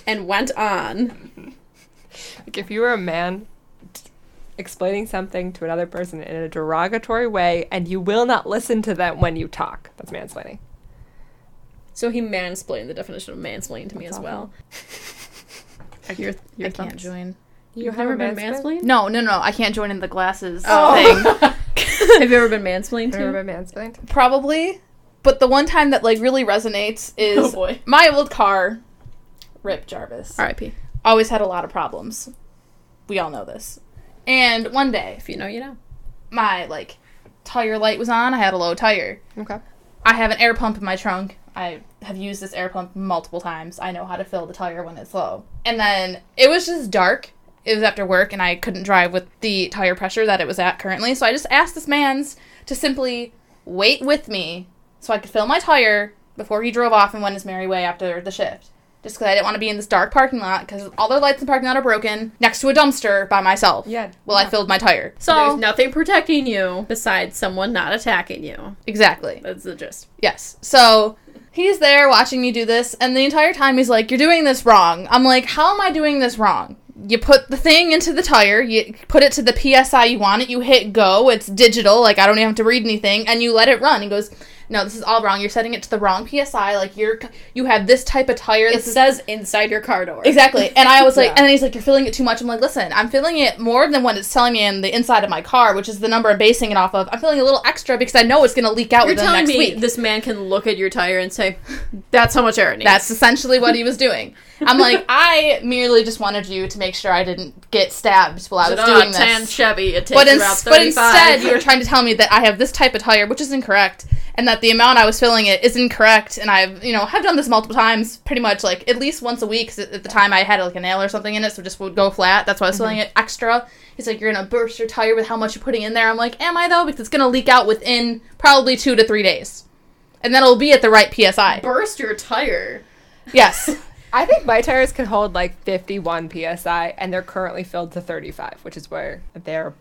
And went on. Like if you were a man t- explaining something to another person in a derogatory way and you will not listen to them when you talk, that's mansplaining. So he mansplained the definition of mansplaining to me That's as well. Your, I can't thoughts? join. You've never been mansplained? mansplained? No, no, no. I can't join in the glasses Oh. thing. <laughs> Have you ever been mansplained Ever to? been mansplained? Probably. But the one time that like really resonates <laughs> oh, is Oh, boy. my old car, Rip Jarvis, R.I.P. always had a lot of problems. We all know this. And one day, If you know, you know. my like tire light was on. I had a low tire. Okay. I have an air pump in my trunk. I have used this air pump multiple times. I know how to fill the tire when it's low. And then it was just dark. It was after work, and I couldn't drive with the tire pressure that it was at currently. So I just asked this man's to simply wait with me so I could fill my tire before he drove off and went his merry way after the shift. Just because I didn't want to be in this dark parking lot because all the lights in the parking lot are broken next to a dumpster by myself. Yeah. While I filled my tire. So there's nothing protecting you besides someone not attacking you. exactly. That's the gist. Yes. So he's there watching me do this, and the entire time he's like, You're doing this wrong. I'm like, How am I doing this wrong? You put the thing into the tire, you put it to the PSI you want it, you hit go, it's digital, like I don't even have to read anything, and you let it run. He goes, No, this is all wrong. You're setting it to the wrong PSI, like you're you have this type of tire. It This is says inside your car door. Exactly. And I was <laughs> like, Yeah. and then he's like, you're filling it too much. I'm like, listen, I'm filling it more than what it's telling me in the inside of my car, which is the number I'm basing it off of. I'm filling a little extra because I know it's going to leak out You're within telling the next me week. this man can look at your tire and say, "That's how much air it needs." That's essentially what he was doing. I'm like, <laughs> I merely just wanted you to make sure I didn't get stabbed while I was doing tan this. Chevy. It takes But, ins- but instead, you were <laughs> trying to tell me that I have this type of tire, which is incorrect, and that the amount I was filling it is incorrect. And I've, you know, have done this multiple times, pretty much like at least once a week. at the time, I had like a nail or something in it, so it just would go flat. That's why I was filling mm-hmm. it extra. He's like, you're gonna burst your tire with how much you're putting in there. I'm like, am I though? Because it's gonna leak out within probably two to three days, and then it'll be at the right psi. burst your tire. Yes. <laughs> I think my tires can hold like 51 psi, and they're currently filled to 35, which is where they're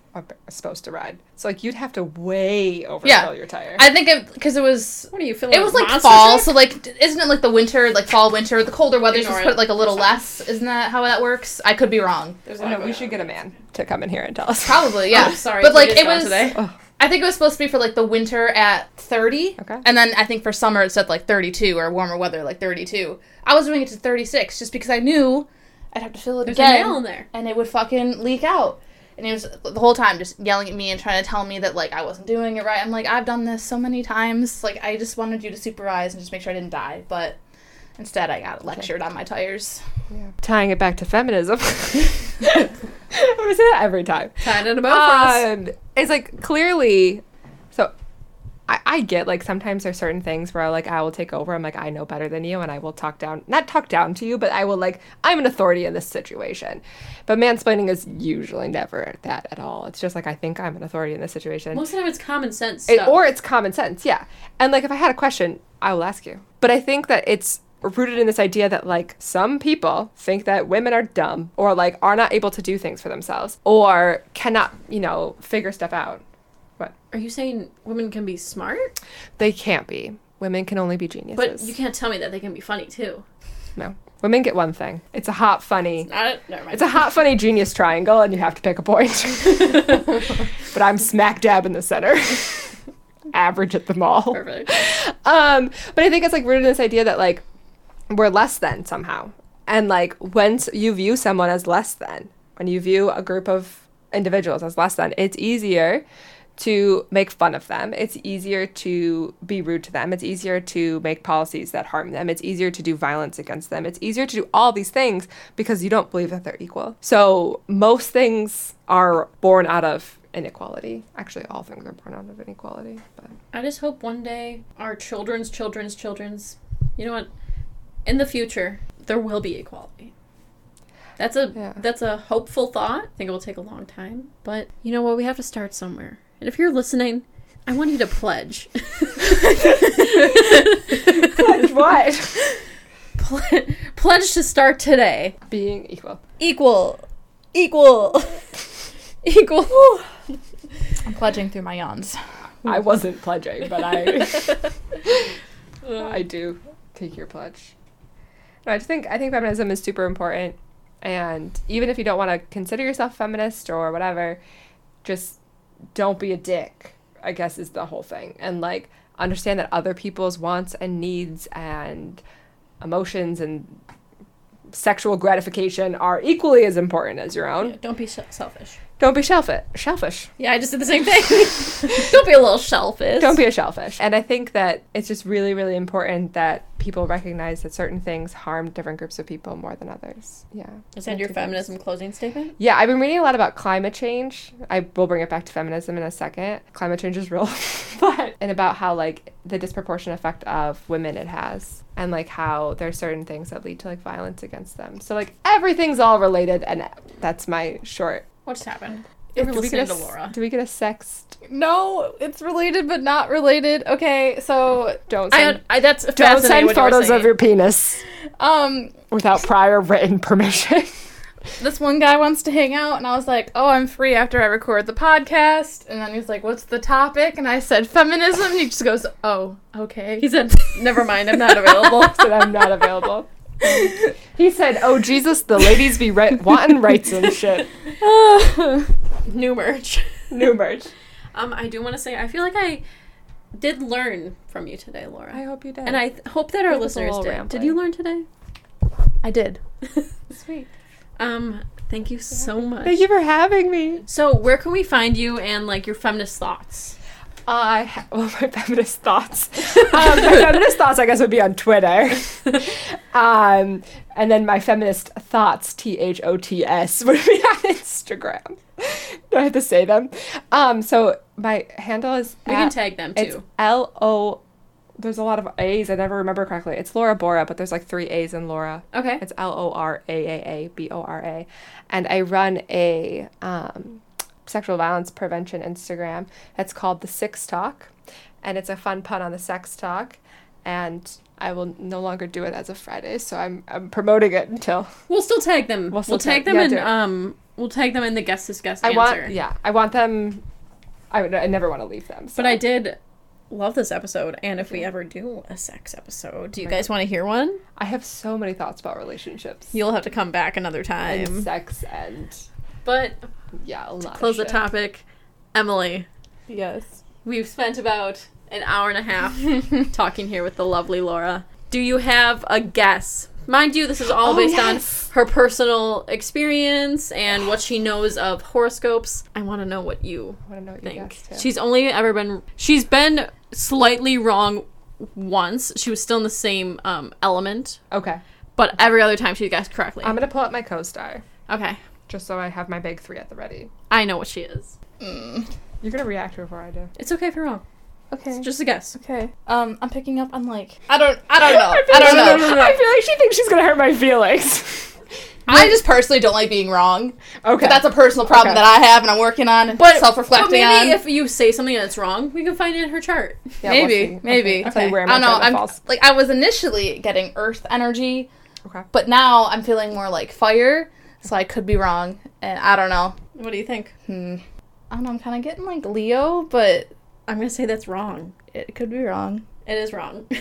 supposed to ride. So like you'd have to way overfill Yeah. your tire. I think it because it was What are you filling? It was like Monster fall, truck? so like, isn't it like the winter, like fall, winter? The colder weather Ignore just put like a little less. Isn't that how that works? I could be wrong. There's I know we should get a man to come in here and tell us. Probably, yeah. Oh, sorry, but like it was. today. I think it was supposed to be for like the winter at thirty. Okay. And then I think for summer it said like thirty-two or warmer weather like thirty-two. I was doing it to thirty-six just because I knew I'd have to fill it There's a again, nail in there. and it would fucking leak out. And he was the whole time just yelling at me and trying to tell me that like I wasn't doing it right. I'm like, I've done this so many times. Like I just wanted you to supervise and just make sure I didn't die, but instead I got lectured on my tires. Tying it back to feminism. <laughs> I'm gonna say that every time. Tying it about for. Um, it's like clearly. So, I, I get like sometimes there's certain things where like I will take over. I'm like I know better than you, and I will talk down, not talk down to you, but I will like I'm an authority in this situation. But mansplaining is usually never that at all. It's just like I think I'm an authority in this situation. Most of the time, it's common sense It- or it's common sense, yeah. And like if I had a question, I will ask you. But I think that it's rooted in this idea that like some people think that women are dumb or like are not able to do things for themselves or cannot, you know, figure stuff out. What? Are you saying women can be smart? They can't be. Women can only be geniuses. But you can't tell me that they can be funny too. No. Women get one thing. It's a hot, funny. Not, never mind. It's a hot, funny genius triangle, and you have to pick a point. <laughs> but I'm smack dab in the center. <laughs> Average at the mall. Perfect. um but i think it's like rooted in this idea that like we're less than somehow. And like when you view someone as less than when you view a group of individuals as less than it's easier to make fun of them. It's easier to be rude to them. It's easier to make policies that harm them. It's easier to do violence against them. It's easier to do all these things because you don't believe that they're equal. So most things are born out of inequality. Actually all things are born out of inequality but I just hope one day our children's children's children's, you know what, in the future there will be equality. That's a Yeah. that's a hopeful thought. I think it will take a long time, but you know what? We have to start somewhere. And if you're listening, I want you to pledge. <laughs> Pledge what Ple- pledge to start today. being equal. Equal, equal, <laughs> equal. I'm pledging through my yawns. I wasn't pledging, but I <laughs> I do take your pledge. No, I just think I think feminism is super important, and even if you don't want to consider yourself feminist or whatever, just don't be a dick. I guess is the whole thing, and like understand that other people's wants and needs and emotions and sexual gratification are equally as important as your own. Yeah, don't be sh- selfish. Don't be shellfish. Shellfish. Yeah, I just did the same thing. <laughs> don't be a little shellfish. Don't be a shellfish. And I think that it's just really, really important that people recognize that certain things harm different groups of people more than others. Yeah. Is that your Two things. feminism closing statement? Yeah, I've been reading a lot about climate change. I will bring it back to feminism in a second. Climate change is real, <laughs> but and about how like the disproportionate effect of women it has, and like how there's certain things that lead to like violence against them. So like everything's all related, and that's my short. What just happened? Do We're we listening get to a, Laura. Do we get a sext? No, it's related but not related. Okay, so Don't send. I that's don't send what you were photos of your penis um without prior written permission. <laughs> this one guy wants to hang out and I was like, "Oh, I'm free after I record the podcast." And then he's like, "What's the topic?" And I said, "Feminism." And he just goes, "Oh, okay." He said, <laughs> "Never mind, I'm not available." <laughs> said I'm not available. <laughs> he said, "Oh Jesus, the ladies be right wanting rights and shit." <laughs> New merch. New merch. <laughs> Um, I do want to say I feel like I did learn from you today, Laura, I hope you did. and I th- hope that our That was a listeners did. rambling. Did you learn today? I did. sweet. Um, thank you so much. Thank you for having me. So, where can we find you and like your feminist thoughts? I ha- <laughs> well, my feminist thoughts. <laughs> um, my feminist thoughts, I guess, would be on Twitter. <laughs> um, and then my feminist thoughts, T H O T S, would be on Instagram. Do I have to say them? Um, so my handle is We can tag them too. L O. There's a lot of A's. I never remember correctly. It's Laura Bora, but there's like three A's in Laura. Okay. It's L O R A A A B O R A, and I run a um, sexual violence prevention Instagram. It's called the Six Talk, and it's a fun pun on the sex talk. And I will no longer do it as of Friday, so I'm I'm promoting it until We'll still tag them. We'll We'll, tag tag- them yeah, it. um. We'll tag them in the guest discuss I answer. want yeah I want them. I would I never want to leave them. So. But I did love this episode, and if we ever do a sex episode, do you guys want to hear one? I have so many thoughts about relationships. You'll have to come back another and time. sex and But yeah, a lot of close the shit. topic, Emily. Yes. We've spent about an hour and a half <laughs> talking here with the lovely Laura. Do you have a guess? Mind you, this is all Oh, based yes. on her personal experience and what she knows of horoscopes. I want to know what you want to know what you think. guessed too. She's only ever been she's been slightly wrong once. She was still in the same um, element, okay. but every other time she guessed correctly. I'm gonna pull up my co-star okay, just so I have my big three at the ready. I know what she is. You're gonna react before I do. It's okay if you're wrong. Okay. It's just a guess. okay. Um, I'm picking up on like I don't I don't <laughs> know. I don't know. I feel like she thinks she's gonna hurt my feelings. <laughs> I just personally don't like being wrong. Okay. But that's a personal problem Okay. that I have and I'm working on and But self-reflecting but maybe on. if you say something that's wrong, we can find it in her chart. Yeah, we'll maybe, see. maybe. Okay, I'll where I don't know. I'm falls. like I was initially getting earth energy, Okay. but now I'm feeling more like fire. So I could be wrong, and I don't know. What do you think? Hmm. I don't know. I'm kind of getting like Leo, but I'm gonna say that's wrong. it could be wrong. It is wrong. <laughs>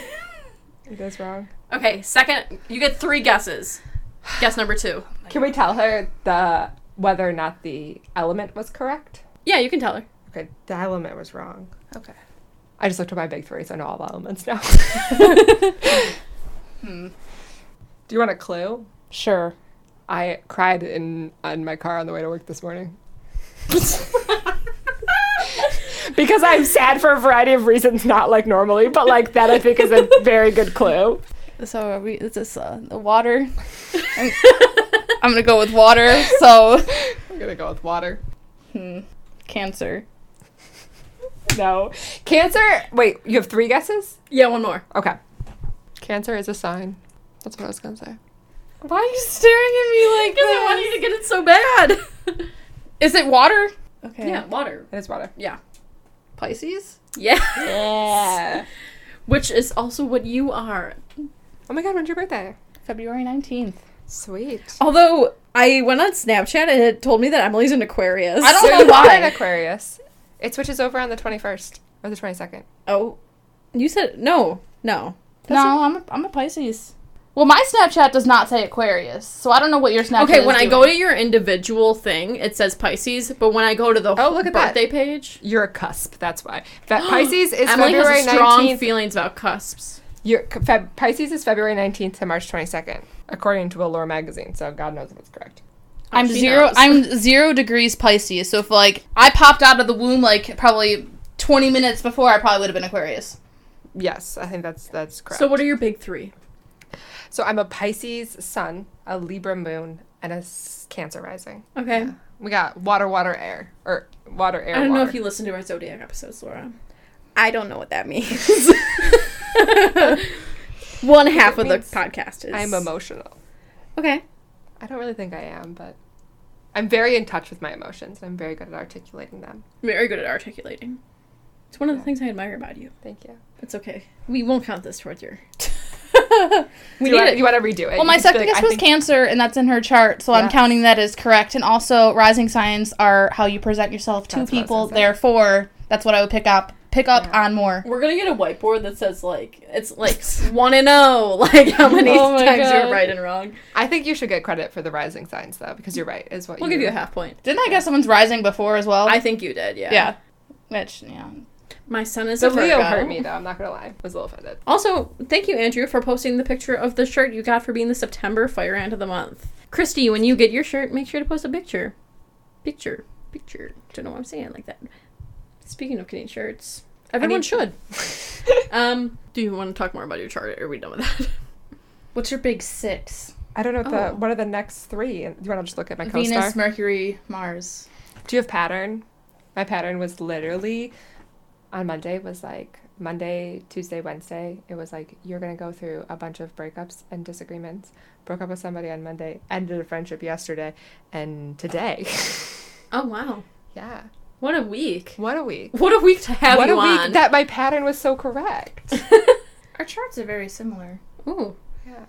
It is wrong. okay, second, you get three guesses. Guess number two. Can we tell her the whether or not the element was correct? Yeah, you can tell her. Okay, the element was wrong. Okay. I just looked at my big three, so I know all the elements now. <laughs> <laughs> Hmm. Do you want a clue? Sure. I cried in on my car on the way to work this morning. <laughs> because I'm sad for a variety of reasons, not like normally, but like that I think is a very good clue. So are we? Is this uh, the water? I'm, I'm gonna go with water. So I'm gonna go with water. hmm. cancer. No. Cancer. Wait, you have three guesses? Yeah, one more. Okay. Cancer is a sign. That's what I was gonna say. Why are you staring at me like Because I want you to get it so bad. <laughs> Is it water? Okay. yeah, water. It is water. Yeah. Pisces. Yeah. Yeah. Which is also what you are. Oh my god, when's your birthday? February nineteenth. Sweet. Although I went on Snapchat and it told me that Emily's an Aquarius. I don't know you are why. an Aquarius. It switches over on the 21st. or the 22nd? Oh, you said no, no. no, I'm a, I'm a Pisces. Well, my Snapchat does not say Aquarius, so I don't know what your Snapchat. Is. Okay, is when I doing. go to your individual thing, it says Pisces, but when I go to the Oh, look at that. birthday page, You're a cusp. That's why. Fe- <gasps> Pisces is Emily February has strong 19th. feelings about cusps. Your Feb- Pisces is February 19th to March 22nd, according to Allure magazine. So God knows if it's correct. Oh, I'm zero. knows. I'm zero degrees Pisces. So if like I popped out of the womb like probably 20 minutes before, I probably would have been Aquarius. Yes, I think that's that's correct. So what are your big three? So I'm a Pisces sun, a Libra moon, and a Cancer rising. Okay. We got water, water, air, or water, air. I don't know if you listen to our zodiac episodes, Laura. I don't know what that means. <laughs> <laughs> One half of the podcast is I'm emotional. Okay. I don't really think I am, but I'm very in touch with my emotions. And I'm very good at articulating them. Very good at articulating. It's one of the things I admire about you. Thank you. It's okay. We won't count this towards your. <laughs> <laughs> We need you, want, it. you want to redo it? Well, my You second like, guess I was think- Cancer, and that's in her chart, so I'm counting that as correct. And also, rising signs are how you present yourself to That's what I was people. Therefore, that's what I would pick up. Pick up Yeah. on more. We're gonna get a whiteboard that says like it's like one oh. and <laughs> zero, like how many Oh my times you're right and wrong. I think you should get credit for the rising signs, though, because you're right. Is what We'll give you a half point. Didn't I guess someone's rising before as well? I think you did, yeah. yeah. Which yeah. My sun is The a Leo hurt me though. I'm not gonna lie. I was a little offended. Also, thank you, Andrew, for posting the picture of the shirt you got for being the September Fire Ant of the Month. Christy, when you get your shirt, make sure to post a picture. Picture. Picture. Don't know what I'm saying like that. Speaking of getting shirts, everyone need- should. <laughs> um, do you want to talk more about your chart? Or are we done with that? <laughs> What's your big six? I don't know what the Oh. what are the next three. Do you want to just look at my co-star? Venus, Mercury, Mars. Do you have pattern? My pattern was literally on Monday was like Monday, Tuesday, Wednesday. It was like you're gonna go through a bunch of breakups and disagreements. Broke up with somebody on Monday, ended a friendship yesterday, and today. <laughs> oh wow, yeah. what a week! What a week. What a week to have what you a week on. that my pattern was so correct. <laughs> Our charts are very similar. Ooh, yeah.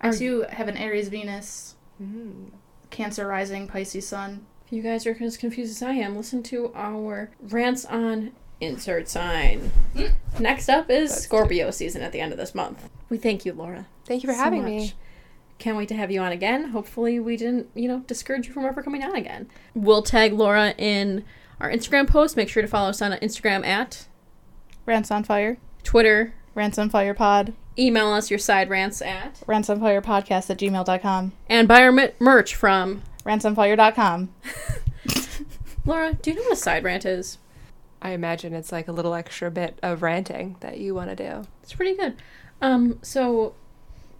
I Are- too have an Aries Venus, Mm. Cancer rising, Pisces Sun. if you guys are as confused as I am, listen to our rants on insert sign. Mm. Next up is That's Scorpio season at the end of this month. We thank you, Laura. Thank you for so having much. me. Can't wait to have you on again. Hopefully, we didn't, you know, discourage you from ever coming on again. We'll tag Laura in our Instagram post. Make sure to follow us on Instagram at Rants on Fire. Twitter. Rants on Fire Pod. Email us your side rants at Rants on Fire Podcast at gmail.com. and buy our mi- merch from Rantsonfire.com. <laughs> Laura. Do you know what a side rant is? I imagine it's like a little extra bit of ranting that you want to do. It's pretty good. Um, so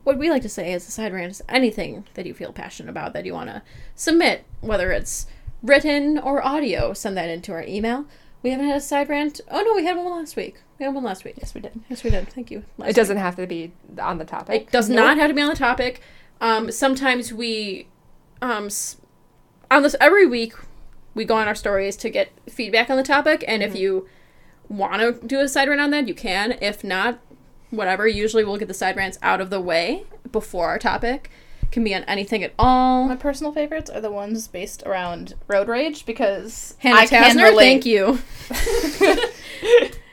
what we like to say is a side rant is anything that you feel passionate about that you want to submit, whether it's written or audio. Send that into our email. We haven't had a side rant. Oh no, we had one last week. We had one last week. Yes, we did. Yes, we did. Thank you. Last It doesn't have to be on the topic. It does Nope. not have to be on the topic. Um, sometimes we, um, on this every week, we go on our stories to get feedback on the topic, and if mm-hmm. you want to do a side rant on that, you can. If not, whatever. Usually, we'll get the side rants out of the way before our topic. Can be on anything at all. My personal favorites are the ones based around road rage because Hannah I can relate. thank you. <laughs> <laughs>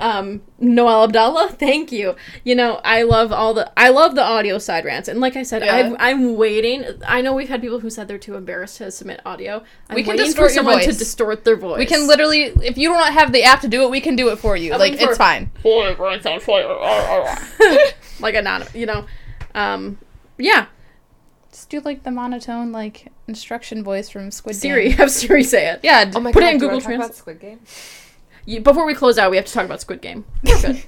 um, Noel Abdallah, <laughs> thank you. You know, I love all the I love the audio side rants, and like I said, Yeah. I'm, I'm waiting. I know we've had people who said they're too embarrassed to submit audio. I'm We can waiting distort for your someone to distort their voice. We can literally, if you don't have the app to do it, we can do it for you. I'm like, for- it's fine. like a non, you know, um, yeah. Just do like the monotone, like instruction voice from Squid Siri, Game. Siri, <laughs> have Siri say it. Yeah, Oh my Put it in Google wanna talk Trans- about Squid Game. You, before we close out, we have to talk about Squid Game. Good.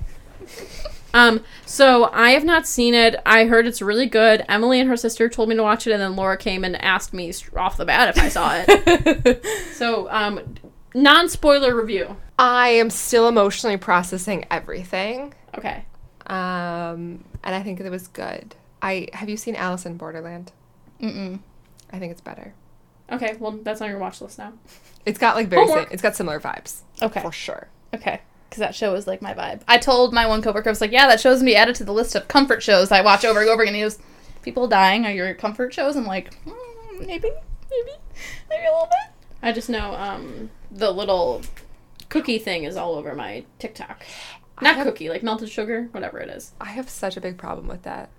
<laughs> um, so I have not seen it. I heard it's really good. Emily and her sister told me to watch it, and then Laura came and asked me off the bat if I saw it. <laughs> so, um, non spoiler review. I am still emotionally processing everything, Okay. um, and I think it was good. I have you seen Alice in Borderland? Mm-mm. I think it's better. Okay. Well, that's on your watch list now. It's got like very, Homework. sa- it's got similar vibes Okay. for sure. Okay. Because that show was like my vibe. I told my one coworker, I was like, yeah, that show's gonna be added to the list of comfort shows I watch over and over again. He goes, people dying are your comfort shows? I'm like, mm, maybe, maybe, maybe a little bit. I just know um, the little cookie thing is all over my TikTok. Not cookie, like melted sugar, whatever it is. I have such a big problem with that,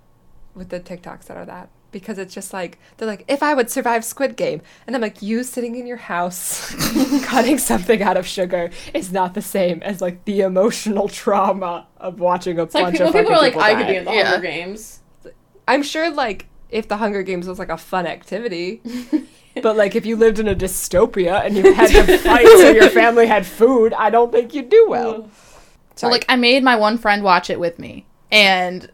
with the TikToks that are that. Because it's just like, they're like, if I would survive Squid Game. And I'm like, you sitting in your house <laughs> cutting something out of sugar is not the same as like the emotional trauma of watching a It's like bunch people, of people fucking are like, people I die. could be in the Yeah. Hunger Games. I'm sure like if the Hunger Games was like a fun activity, <laughs> but like if you lived in a dystopia and you had to <laughs> fight so your family had food, I don't think you'd do well. So like I made my one friend watch it with me. And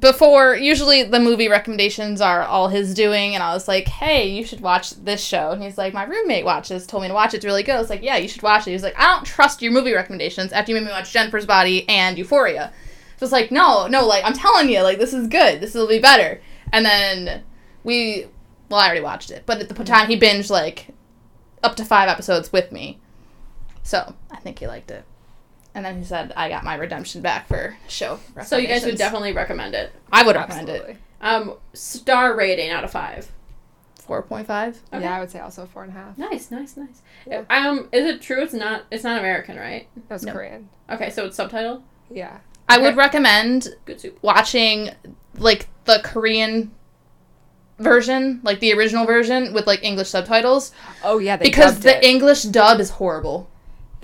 before usually the movie recommendations are all his doing and I was like, "Hey, you should watch this show." And he's like, "My roommate watches, told me to watch it. It's really good." I was like, "Yeah, you should watch it." He's like, "I don't trust your movie recommendations after you made me watch Jennifer's Body and Euphoria." So it's like, "No, no, like I'm telling you, like this is good. This will be better." And then we well, I already watched it, but at the time he binged like up to 5 episodes with me. So, I think he liked it. And then he said, I got my redemption back for show. So you guys would definitely recommend it. I would recommend Absolutely. it. Um, star rating out of five. 4.5. Okay. Yeah, I would say also four and a half. Nice, nice, nice. Yeah. Um, is it true? It's not. It's not American, right? That was No. Korean. Okay, so it's subtitle. Yeah. I Okay. would recommend Good soup. watching like the Korean version, like the original version with like English subtitles Oh yeah, they because the it. English dub is horrible.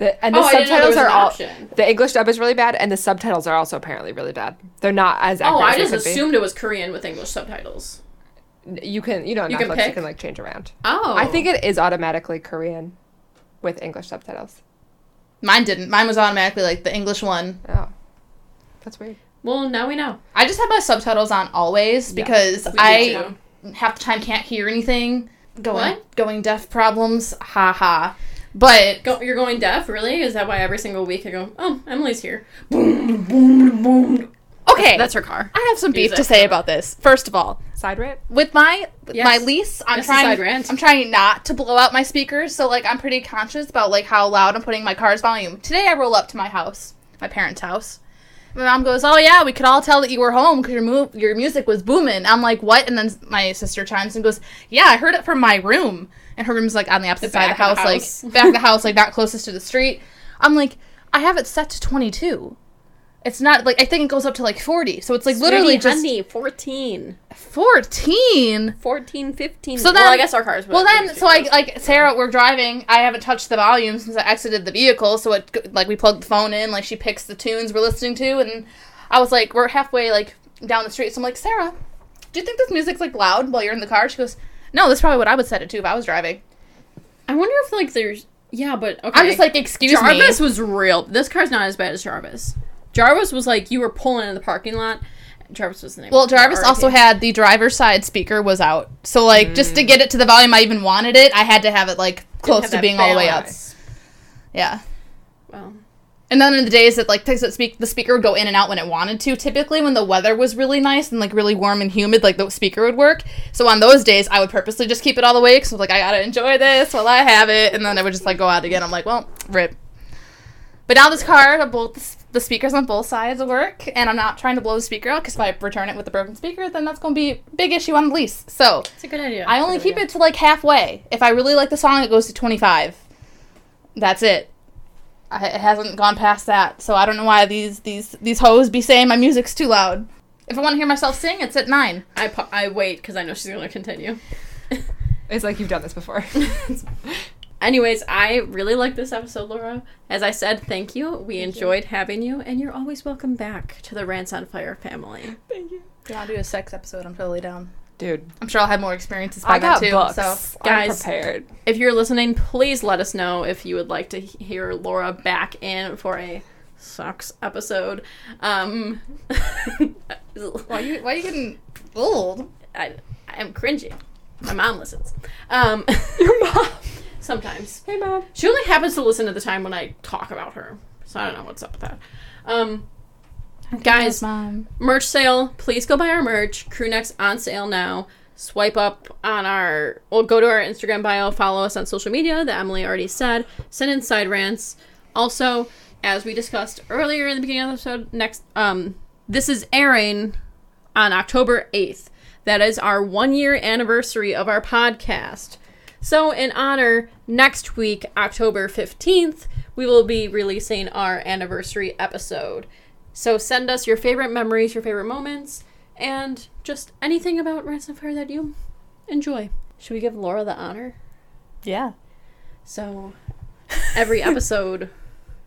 The, and the oh, I didn't know there subtitles was are an all. option. The English dub is really bad, and the subtitles are also apparently really bad. They're not as oh, accurate. Oh. I just they could be. assumed it was Korean with English subtitles. you can. You know, on You can Netflix you can like change around. Oh, I think it is automatically Korean with English subtitles. Mine didn't. Mine was automatically like the English one. Oh, that's weird. Well, now we know. I just have my subtitles on always Yeah. because We I too. half the time can't hear anything. Going What? going deaf problems. Ha ha. But Go, you're going deaf, really? Is that why every single week I go, oh, Emily's here? Boom, boom, boom. okay, That's her car. I have some beef to say about this. First of all, Side rant. with my with Yes. my lease, I'm Yes, the side trying rant. I'm trying not to blow out my speakers, so like I'm pretty conscious about like how loud I'm putting my car's volume. Today I roll up to my house, my parents' house. My mom goes, "Oh yeah, we could all tell that you were home because your mu- your music was booming." I'm like, "What?" And then my sister chimes and goes, "Yeah, I heard it from my room." And her room's like on the opposite The side of the house, of the house. like back of the <laughs> house, like not closest to the street. I'm like, "I have it set to 22." It's not like I think it goes up to like 40. So it's like literally just Honey, 14. 14. 14, 15. So well, then- I guess our cars. Well, then, so I like Sarah. We're driving. I haven't touched the volume since I exited the vehicle. So it like we plugged the phone in. Like she picks the tunes we're listening to, and I was like, we're halfway like down the street. So I'm like, Sarah, do you think this music's like loud while you're in the car? She goes, No, that's probably what I would set it to if I was driving. I wonder if, like, there's. Yeah, but okay. I'm just like, excuse Jarvis me. Jarvis was real. This car's not as bad as Jarvis. Jarvis was like, you were pulling in the parking lot. Jarvis was the name. Well, car, Jarvis also had the driver's side speaker was out. So like, just to mm. get it to the volume I even wanted it, I had to have it like close to being all the way up. Yeah. Well, And then in the days that like speak the speaker would go in and out when it wanted to. Typically when the weather was really nice and like really warm and humid, like the speaker would work. So on those days I would purposely just keep it all the way because I was like, I gotta enjoy this while I have it, and then I would just like go out again. I'm like, well, rip. But now this car, both the speakers on both sides work, and I'm not trying to blow the speaker out because if I return it with a broken speaker, then that's gonna be a big issue on the lease. So it's a good idea. I only Good keep idea. it to like halfway. If I really like the song, it goes to 25. That's it. I, it hasn't gone past that. So I don't know why these these these hoes be saying my music's too loud. If I want to hear myself sing, it's at nine. I, pa- I wait because I know she's going to continue. <laughs> It's like you've done this before. <laughs> Anyways, I really like this episode, Laura. As I said, thank you. We enjoyed having you, and you're always welcome back to the Rants on Fire family. Thank you. If you want to do a sex episode, I'm totally down. Dude, I'm sure I'll have more experiences by I got then too. books. So Guys- I'm prepared. If you're listening, please let us know if you would like to hear Laura back in for a sucks episode. Um, <laughs> why you why you getting old? I, I'm cringing. My mom listens. Um, <laughs> Your mom. <laughs> sometimes. Hey, mom. She only happens to listen at the time when I talk about her. So I don't know what's up with that. Um, <laughs> guys, mom. merch sale. Please go buy our merch. Crew Necks on sale now. Swipe up on our, well, go to our Instagram bio. Follow us on social media that Emily already said. Send in side rants. Also, as we discussed earlier in the beginning of the episode, next, um, this is airing on October 8th. That is our one year anniversary of our podcast. So, in honor, next week, October 15th, we will be releasing our anniversary episode. So send us your favorite memories, your favorite moments, and just anything about Rants on Fire that you enjoy. Should we give Laura the honor? Yeah. So every <laughs> episode,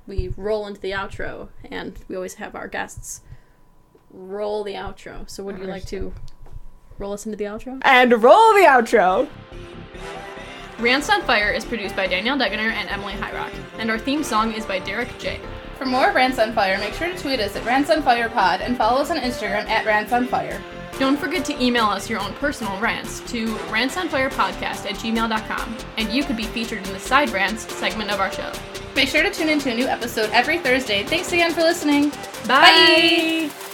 we roll into the outro, and we always have our guests roll the outro. So would you like to roll us into the outro? And roll the outro. Rants on Fire is produced by Danielle Degener and Emily Hyrock, and our theme song is by Derek J. For more Rants on Fire, make sure to tweet us at Rants on Fire Pod and follow us on Instagram at Rants on Fire. Don't forget to email us your own personal rants to rantsonfirepodcast at gmail.com, and you could be featured in the Side Rants segment of our show. Make sure to tune into a new episode every Thursday. Thanks again for listening. Bye. Bye.